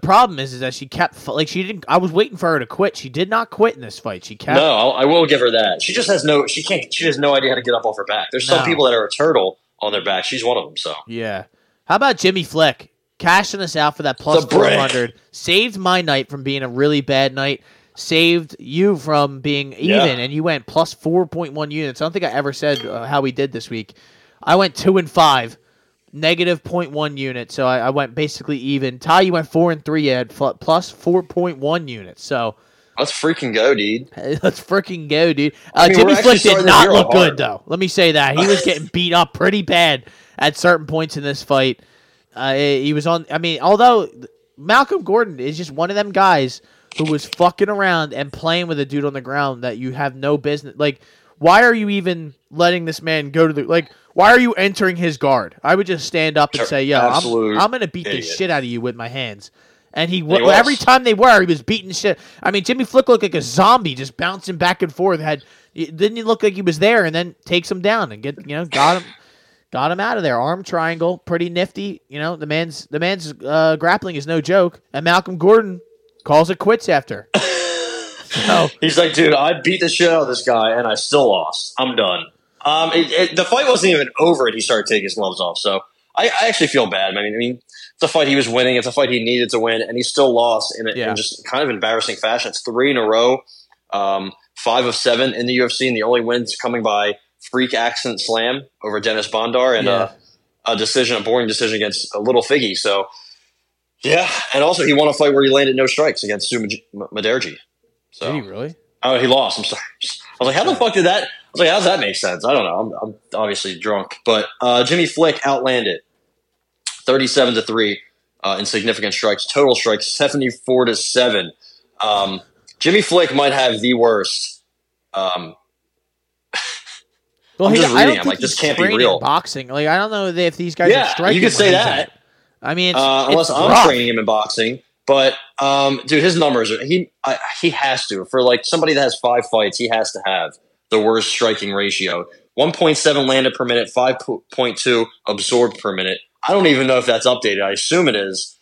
the problem is, is that she kept like she didn't. I was waiting for her to quit. She did not quit in this fight. She kept. No, I'll, I will give her that. She just has no. She can't. She has no idea how to get up off her back. There's some No. people that are a turtle on their back. She's one of them. So Yeah. How about Jimmy Flick cashing us out for that plus four hundred? Saved my night from being a really bad night. Saved you from being even, Yeah. and you went plus four point one units. I don't think I ever said uh, how we did this week. I went two and five, negative 0.1 units. So I, I went basically even. Ty, you went four and three. You had plus four point one units. So let's freaking go, dude. let's freaking go, dude. Uh, I mean, Jimmy Flick did not look off good, though. Let me say that he was getting beat up pretty bad at certain points in this fight. Uh, he was on. I mean, although Malcolm Gordon is just one of them guys who was fucking around and playing with a dude on the ground that you have no business. Like, why are you even letting this man go to the like? Why are you entering his guard? I would just stand up and Sure. say, "Yo, I'm, I'm gonna beat the shit out of you with my hands." And he, he every time they were, he was beating shit. I mean, Jimmy Flick looked like a zombie, just bouncing back and forth. Had didn't he look like he was there, and then takes him down and get you know got him, got him out of there. Arm triangle, pretty nifty. You know the man's the man's uh, grappling is no joke. And Malcolm Gordon calls it quits after. so He's like, dude, I beat the shit out of this guy and I still lost. I'm done. Um, it, it, the fight wasn't even over, and he started taking his gloves off. So I, I actually feel bad. I mean, I mean, it's a fight he was winning. It's a fight he needed to win, and he still lost in, a, Yeah. in just kind of embarrassing fashion. It's three in a row, um, five of seven in the UFC, and the only wins coming by freak accident slam over Denys Bondar and Yeah. a, a decision, a boring decision against a little Figgy. So. Yeah, and also he won a fight where he landed no strikes against Su Mudaerji. So did he really? Oh, he lost. I'm sorry. I was like, how the fuck did that? I was like, how does that make sense? I don't know. I'm, I'm obviously drunk, but uh, Jimmy Flick outlanded, thirty-seven to three uh, in significant strikes. Total strikes seventy-four to seven. Um, Jimmy Flick might have the worst. Um, Well, I'm he, just I don't reading. I'm think like, this can't be real. Boxing, like I don't know if these guys are yeah, striking. you could say that. I mean, it's, uh, unless I'm rough. training him in boxing. But um, dude, his numbers are he I, he has to for like somebody that has five fights, he has to have the worst striking ratio. 1.7 landed per minute, 5.2 absorbed per minute. I don't even know if that's updated. I assume it is,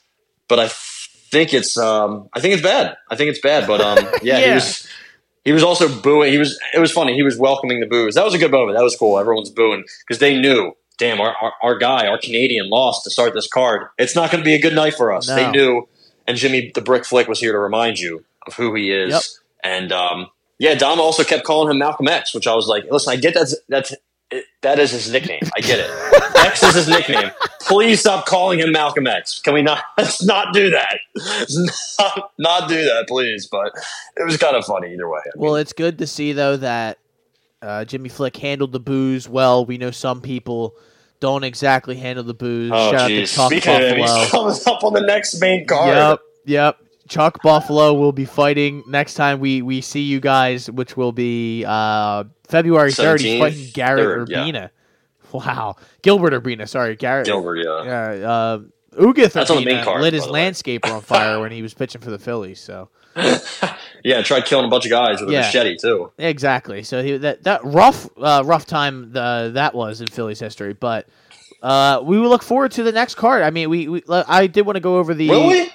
but I think it's um, I think it's bad. I think it's bad. But um, yeah, he was he was also booing. He was it was funny. He was welcoming the boos. That was a good moment. That was cool. Everyone's booing because they knew. Damn, our, our, our guy, our Canadian, lost to start this card. It's not going to be a good night for us. No. They knew, and Jimmy the Brick Flick was here to remind you of who he is. Yep. And um, yeah, Dom also kept calling him Malcolm X, which I was like, listen, I get that's that's it, that is his nickname. I get it. X is his nickname. Please stop calling him Malcolm X. Can we not? Let's not do that. Not, not do that, please. But it was kind of funny either way. I mean, Well, it's good to see though that uh, Jimmy Flick handled the booze well. We know some people don't exactly handle the booze. oh Shout out jeez. to Chuck him, Buffalo. up on the next main card. Yep, yep. Chuck Buffalo will be fighting next time we, we see you guys, which will be uh, February third. He's fighting Garrett Third, yeah. Urbina. Wow, Gilbert Urbina. Sorry, Garrett. Gilbert, yeah. Yeah, uh, Ugueth That's on the main card, lit his by the way. landscaper on fire when he was pitching for the Phillies. So yeah, tried killing a bunch of guys with a machete too. Exactly. So he, that that rough uh, rough time the, that was in Phillies history, but uh, we will look forward to the next card. I mean, we, we I did want to go over the. Will we?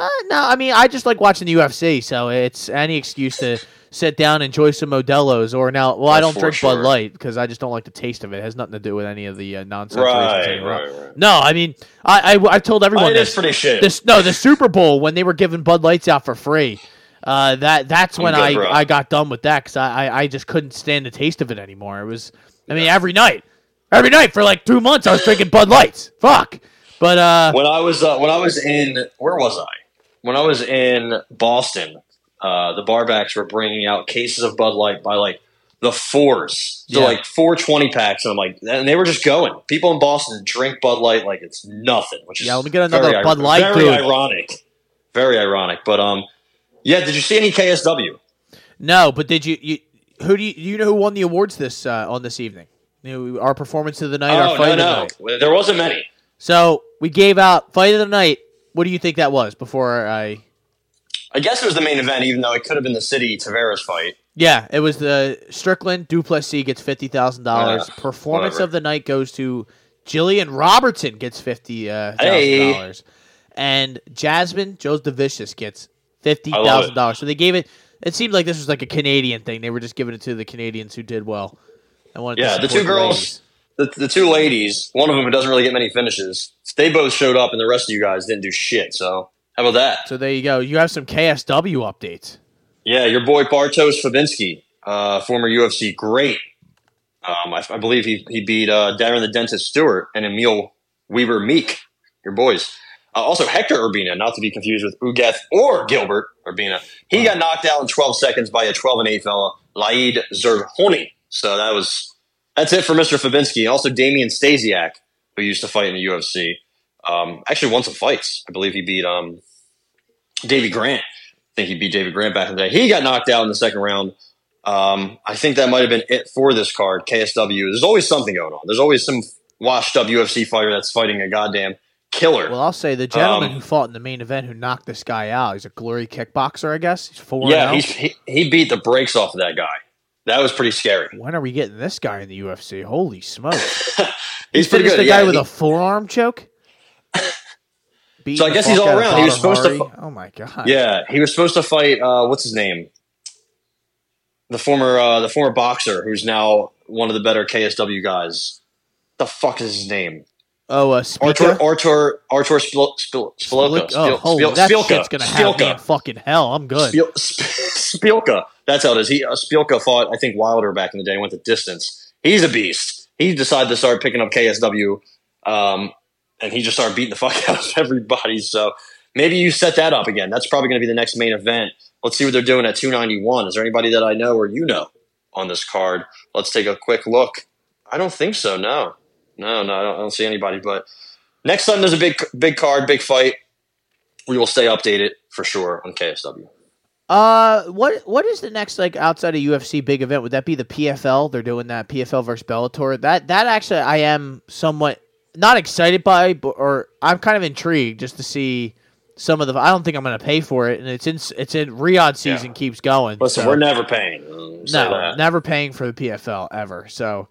Uh, no, I mean I just like watching the UFC, so it's any excuse to sit down and enjoy some Modelo's or now. Well, I don't for drink Bud. Light because I just don't like the taste of it. It has nothing to do with any of the uh, nonsense. Right, right, right. No, I mean I I, I told everyone Oh, this. is pretty shit. This no, the Super Bowl when they were giving Bud Lights out for free. uh, that that's when I. I got done with that because I, I I just couldn't stand the taste of it anymore. It was I mean every night, every night for like two months I was drinking Bud Lights. Fuck. But uh, when I was uh, when I was in where was I? When I was in Boston, uh, the barbacks were bringing out cases of Bud Light by like the fours, Yeah. like four twenty packs, and I'm like, and they were just going. People in Boston drink Bud Light like it's nothing, which is Yeah, let me get another Bud ir- Light, Very dude. ironic, very ironic. But um, yeah. Did you see any KSW? no. But did you you who do you, you know who won the awards this uh, on this evening? You know, our performance of the night, our Oh fight no, of the night. There wasn't many. So we gave out fight of the night. What do you think that was? Before I, I guess it was the main event, even though it could have been the Sidey Taveras fight. yeah, it was the Strickland du Plessis gets fifty thousand dollars. Ah, Performance whatever. of the night goes to Jillian Robertson gets fifty thousand uh, hey. dollars, and Jasmine Jasudavicius gets fifty thousand dollars. So they gave it. It seemed like this was like a Canadian thing. They were just giving it to the Canadians who did well. I wanted to Yeah, the two girls- ladies. The, the two ladies, one of them who doesn't really get many finishes, they both showed up, and the rest of you guys didn't do shit. So how about that? So there you go. You have some KSW updates. Yeah, your boy Bartosz Fabinski, uh, former UFC great. Um, I, I believe he he beat uh, Darren the Dentist Stewart and Emil Weber Meek, your boys. Uh, also, Hector Urbina, not to be confused with Ugueth or Gilbert Urbina. He got knocked out in 12 seconds by a 12 and 8 fella, Laid Zerhouni. So that was that's it for Mr. Fabinski. Also, Damian Stasiak, who used to fight in the UFC, um, actually won some fights. I believe he beat um, Davy Grant. I think he beat David Grant back in the day. He got knocked out in the second round. Um, I think that might have been it for this card. KSW. There's always something going on. There's always some washed up UFC fighter that's fighting a goddamn killer. Well, I'll say the gentleman Um, who fought in the main event who knocked this guy out. He's a glory kickboxer, I guess. He's four. yeah, he's, he he beat the brakes off of that guy. That was pretty scary. When are we getting this guy in the UFC? Holy smokes! He's pretty good. the guy yeah, with he- a forearm choke. So I guess he's all around. He was supposed to fu- oh my god! yeah, he was supposed to fight. Uh, what's his name? The former uh, the former boxer who's now one of the better KSW guys. The fuck is his name? Oh, uh, Artur Spica? Artur Artur Spil, Spil, Spilka. Spilik- Oh, holy, Spil- that Spilka. shit's gonna have me Spilka. in fucking hell. I'm good. Spiel, Sp- Spielka. That's how it is. He uh, Spielka fought, I think, Wilder back in the day. Went the distance. He's a beast. He decided to start picking up KSW, um, and he just started beating the fuck out of everybody. So maybe you set that up again. That's probably going to be the next main event. Let's see what they're doing at 291. Is there anybody that I know or you know on this card? Let's take a quick look. I don't think so. No, no, no. I don't, I don't see anybody. But next time there's a big, big card, big fight. We will stay updated for sure on KSW. Uh, what what is the next like outside of UFC big event? Would that be the PFL? They're doing that PFL versus Bellator. That that actually I am somewhat not excited by, but or I'm kind of intrigued just to see some of the. I don't think I'm going to pay for it, and it's in it's in Riyadh season keeps going. Listen, so- we're never paying. No that. never paying for the PFL ever. So,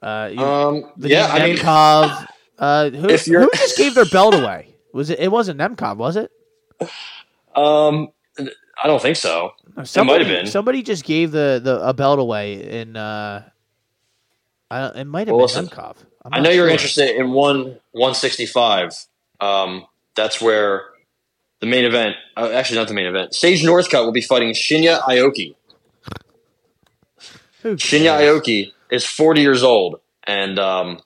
uh, you, Um, the yeah, I mean, Nemkov, uh, who, who just gave their belt away? Was it? It wasn't Nemkov, was it? um, I don't think so. Somebody, been. Somebody just gave the, the a belt away in. Uh, I, it might have Well, been Nemkov. I know you're interested in one one sixty five. Um, that's where the main event. Uh, actually, not the main event. Sage Northcutt will be fighting Shinya Aoki. Shinya? Aoki is forty years old, and um,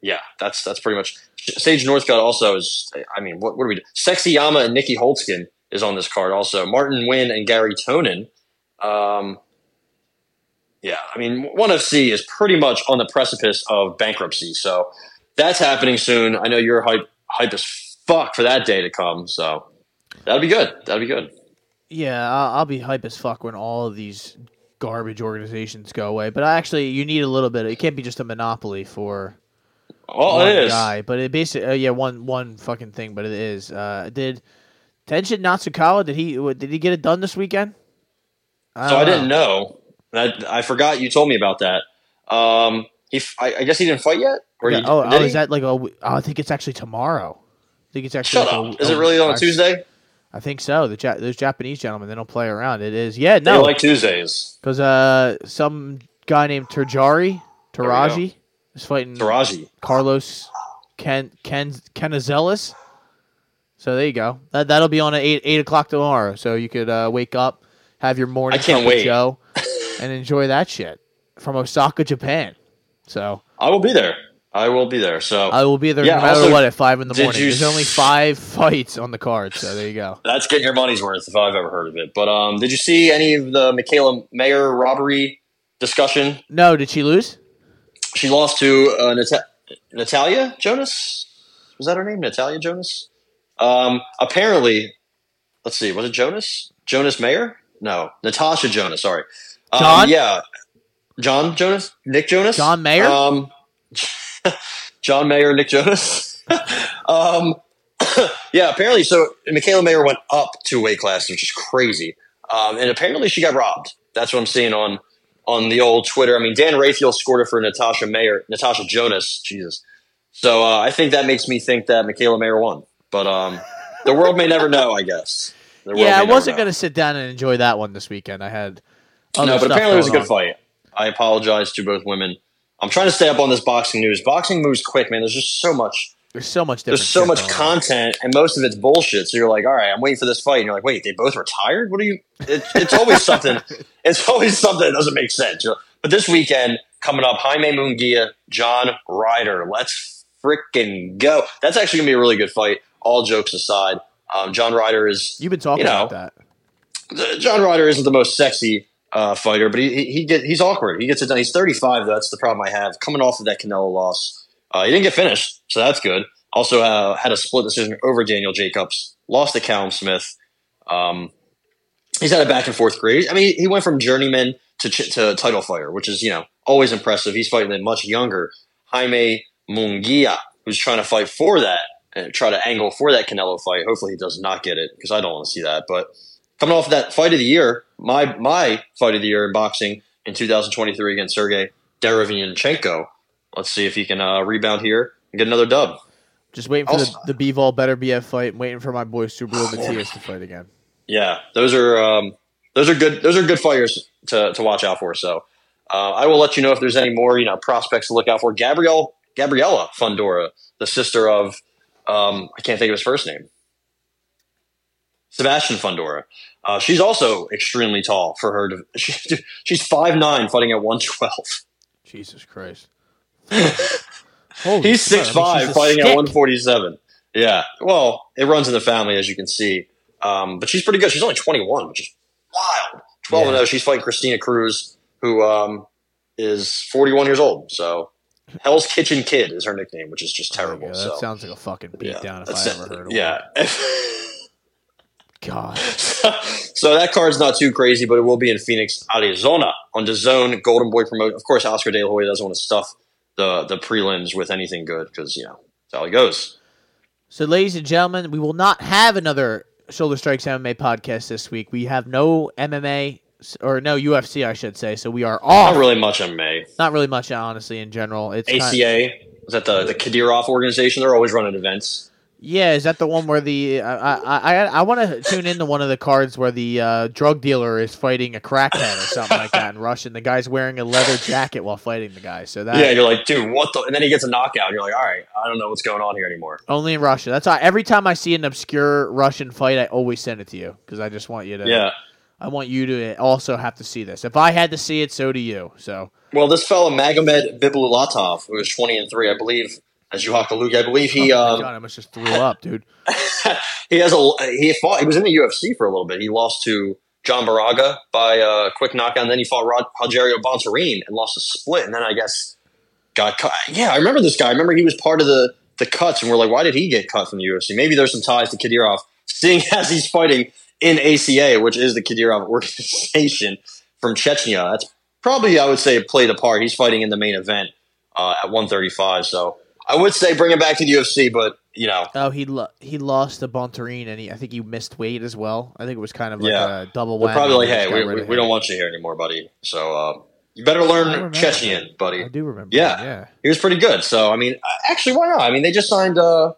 yeah, that's that's pretty much. Sage Northcutt also is. I mean, what what do we do? Sexyama and Nieky Holzken is on this card. Also, Martin Nguyen and Garry Tonon. Um, yeah, I mean, ONE FC is pretty much on the precipice of bankruptcy, so that's happening soon. I know you're hype hype as fuck for that day to come, so that'll be good. That'll be good. Yeah, I'll, I'll be hype as fuck when all of these garbage organizations go away. But actually, you need a little bit. It can't be just a monopoly for one Oh, it is. guy. But it basically, uh, yeah, one one fucking thing. But it is. Uh, did Tenshin Nasukawa? Did he did he get it done this weekend? So I didn't know. I, I forgot you told me about that. Um, he, f- I, I guess he didn't fight yet. Or Yeah, he, oh, oh, is that like a? w- Oh, I think it's actually tomorrow. I think it's actually. Shut like up! a- Is it really on a I- Tuesday? I think so. The ja- those Japanese gentlemen, they don't play around. It is. Yeah, no, They no, like Tuesdays. because uh, some guy named Terjari we Taraji is fighting Taraji. Carlos Ken Ken Kenazelis. So there you go. That that'll be on at eight eight o'clock tomorrow. So you could uh, wake up, have your morning I can't wait. Joe, and enjoy that shit from Osaka, Japan. So I will be there. I will be there. So I will be there Yeah, no matter also, what at five in the morning. you There's only five fights on the card. So there you go. that's getting your money's worth if I've ever heard of it. But um, did you see any of the Mikaela Mayer robbery discussion? No, did she lose? She lost to uh, Nat- Natalia Jonas. Was that her name? Natalia Jonas. Um, apparently, let's see. Was it Jonas? Jonas Mayer? No, Natasha Jonas. Sorry. Um, John? Yeah, John Jonas. Nick Jonas. John Mayer? Um, John Mayer. Nick Jonas. um, yeah. Apparently, so Mikaela Mayer went up two weight classes, which is crazy. Um, and apparently, she got robbed. That's what I'm seeing on on the old Twitter. I mean, Dan Rafael scored it for Natasha Mayer, Natasha Jonas. Jesus. So uh, I think that makes me think that Mikaela Mayer won. But um, the world may never know. I guess. Yeah, I wasn't going to sit down and enjoy that one this weekend. I had No, but apparently it was a good on. fight. I apologize to both women. I'm trying to stay up on this boxing news. Boxing moves quick, man. There's just so much. There's so much. There's so much on. content, and most of it's bullshit. So you're like, all right, I'm waiting for this fight, and you're like, wait, they both retired? What are you? It, it's always something. It's always something that doesn't make sense. But this weekend coming up, Jaime Mungia, John Ryder. Let's freaking go! That's actually gonna be a really good fight. All jokes aside, um, John Ryder is You've been talking you know, about that. John Ryder isn't the most sexy uh, fighter, but he, he he get he's awkward. He gets it done. He's 35 though. That's the problem I have. Coming off of that Canelo loss, uh, he didn't get finished, so that's good. Also uh, had a split decision over Daniel Jacobs. Lost to Callum Smith. Um, he's had a back and forth career. I mean, he went from journeyman to ch- to title fighter, which is you know always impressive. He's fighting a much younger Jaime Mungia, who's trying to fight for that and try to angle for that Canelo fight. Hopefully, he does not get it because I don't want to see that. But coming off that fight of the year, my my fight of the year in boxing in 2023 against Sergey Derevyanchenko. Let's see if he can uh, rebound here and get another dub. Just waiting for Also- the, the Bivol Beterbiev fight. waiting for my boy Subriel Matias to fight again. Yeah, those are um, those are good. Those are good fighters to, to watch out for. So uh, I will let you know if there's any more you know prospects to look out for. Gabrielle Gabriella Fundora, the sister of um, I can't think of his first name, Sebastian Fundora. Uh, she's also extremely tall for her. To, she, she's five nine, fighting at one twelve. Jesus Christ. He's six five, fighting at one forty seven. Yeah, well, it runs in the family as you can see. Um, but she's pretty good. She's only twenty one, which is wild. Twelve and Yeah. zero. She's fighting Christina Cruz, who um, is forty one years old. So Hell's Kitchen Kid is her nickname, which is just terrible. so That sounds like a fucking yeah, beatdown if that's I ever heard of yeah. one. God. so that card's not too crazy, but it will be in Phoenix, Arizona, on the Zone Golden Boy promote. Of course, Oscar De La Hoya doesn't want to stuff the the prelims with anything good because you know that's how he goes. So, ladies and gentlemen, we will not have another Shoulder Strikes MMA podcast this week. We have no MMA or no UFC, I should say. So we are off. Not really much MMA. Not really much, honestly, in general. It's kind- ACA is that the the Kadyrov organization? They're always running events. yeah, is that the one where the I I I, I want to tune into one of the cards where the uh, drug dealer is fighting a crackhead or something like that in Russian. The guy's wearing a leather jacket while fighting the guy. So that yeah, you're like, dude, what the? And then he gets a knockout. And you're like, all right, I don't know what's going on here anymore. only in Russia. That's why every time I see an obscure Russian fight, I always send it to you because I just want you to. Yeah. I want you to also have to see this. If I had to see it, so do you. So Well, this fellow Magomed Bibulatov, who is 20 and three, I believe, as you Lugi, I believe he oh um, God, I almost just threw up, dude. he has a he fought. He was in the UFC for a little bit. He lost to John Baraga by a quick knockout. And then he fought Rod, Rogerio Bontorin and lost a split. And then I guess got cut. Yeah, I remember this guy. I remember he was part of the the cuts, and we're like, why did he get cut from the UFC? Maybe there's some ties to Kadyrov, seeing as he's fighting in ACA, which is the Kadyrov organization from Chechnya. That's probably I would say played a part. He's fighting in the main event uh, at 135. So I would say bring him back to the UFC, but you know. Oh, he lo- he lost to Bontorin, and he, I think he missed weight as well. I think it was kind of like Yeah. a double We're probably like, hey, we, we, we don't want you here anymore, buddy. So uh, you better learn Chechen, buddy. I do remember. Yeah. that, yeah. He was pretty good. So I mean, uh, actually, why not? I mean, they just signed uh,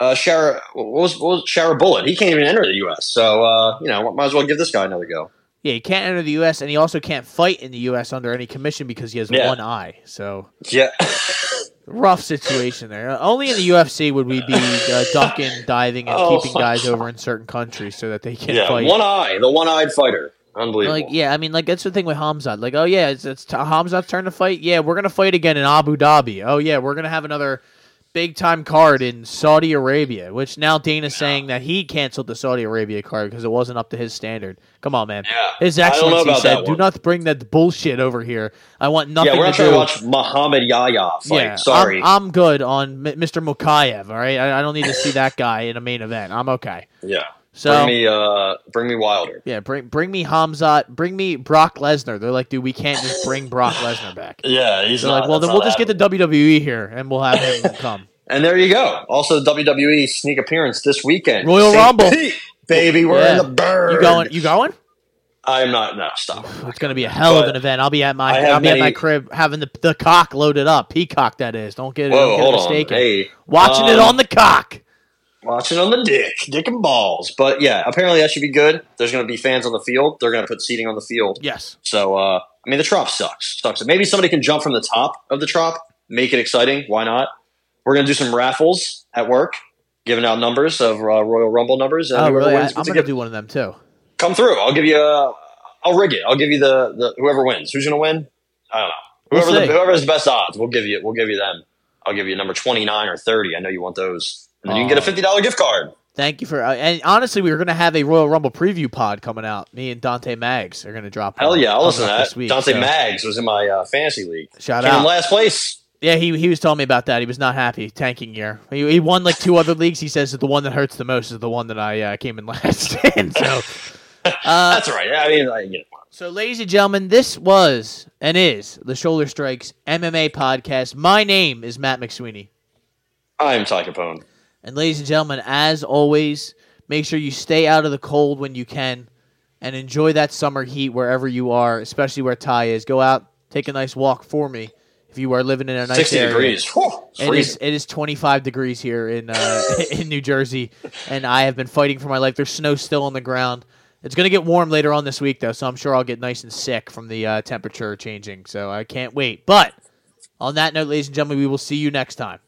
uh, Shara. What was, what was Shara Bullet? He can't even enter the U.S. So uh, you know, might as well give this guy another go. Yeah, he can't enter the U.S. and he also can't fight in the U.S. under any commission because he has Yeah. one eye. So Yeah, rough situation there. Only in the UFC would we be uh, ducking, diving, and Oh. keeping guys over in certain countries so that they can't Yeah, fight. one eye, the one-eyed fighter, unbelievable. Like yeah, I mean like that's the thing with Hamzat. Like oh yeah, it's, it's Hamzat's turn to fight. Yeah, we're gonna fight again in Abu Dhabi. Oh yeah, we're gonna have another big time card in Saudi Arabia. Which now Dana's saying that he canceled the Saudi Arabia card because it wasn't up to his standard. Come on, man. Yeah. His I don't know Excellency said, "Do not bring that bullshit over here. I want nothing to do with yeah, we're not to trying do." to watch Muhammad Yahya fight. yeah, Sorry. I'm, I'm good on M- Mr. Mokaev. All right, I, I don't need to see that guy in a main event. I'm okay. yeah. So bring me, uh, bring me Wilder. yeah, bring bring me Hamzat, bring me Brock Lesnar. They're like, dude, we can't just bring Brock Lesnar back. Yeah, he's not, like, well, then we'll just get the WWE here and we'll have him come. And there you go. Also, WWE sneak appearance this weekend. Royal St. Rumble. Pete, baby, we're Yeah. in the bird. You going? You going? I'm not. No, stop. It's gonna be a hell of an event. I'll be at my I'll be at my crib having the the cock loaded up. Peacock, that is. Don't get, Whoa, don't get hold on. mistaken. Hey, Watching it um, on the cock. Watching on the dick, dick and balls. But yeah, apparently that should be good. There's going to be fans on the field. They're going to put seating on the field. Yes. So, uh, I mean, the trop sucks. Sucks. Maybe somebody can jump from the top of the trop, make it exciting. Why not? We're going to do some raffles at work, giving out numbers of uh, Royal Rumble numbers. And Oh, really? I, wins I'm gets a gonna gift. do one of them too. Come through. I'll give you. Uh, I'll rig it. I'll give you the, the whoever wins. Who's going to win? I don't know. We'll Whoever the, whoever has the best odds, we'll give you. We'll give you them. I'll give you number twenty nine or thirty. I know you want those, and then you can get a fifty dollar gift card. Thank you for. Uh, and honestly, we were gonna have a Royal Rumble preview pod coming out. Me and Dante Mags are gonna drop. Hell one yeah, I'll listen to that. week, Dante so- Mags was in my uh, fantasy league. Shout Came in out. last place. Yeah, he he was telling me about that. He was not happy tanking year. He, he won like two other leagues. He says that the one that hurts the most is the one that I uh, came in last in. So, uh, That's right. I mean, I, you know, so ladies and gentlemen, this was and is the Shoulder Strikes MMA podcast. My name is Matt McSweeney, I'm Ty Capone. And ladies and gentlemen, as always, make sure you stay out of the cold when you can, and enjoy that summer heat wherever you are, especially where Ty is. Go out, take a nice walk for me if you are living in a nice Sixty area. degrees. Whew, it's It is freezing. it is 25 degrees here in uh, in New Jersey, and I have been fighting for my life. There's snow still on the ground. It's gonna get warm later on this week though, so I'm sure I'll get nice and sick from the uh, temperature changing. So I can't wait. But on that note, ladies and gentlemen, we will see you next time.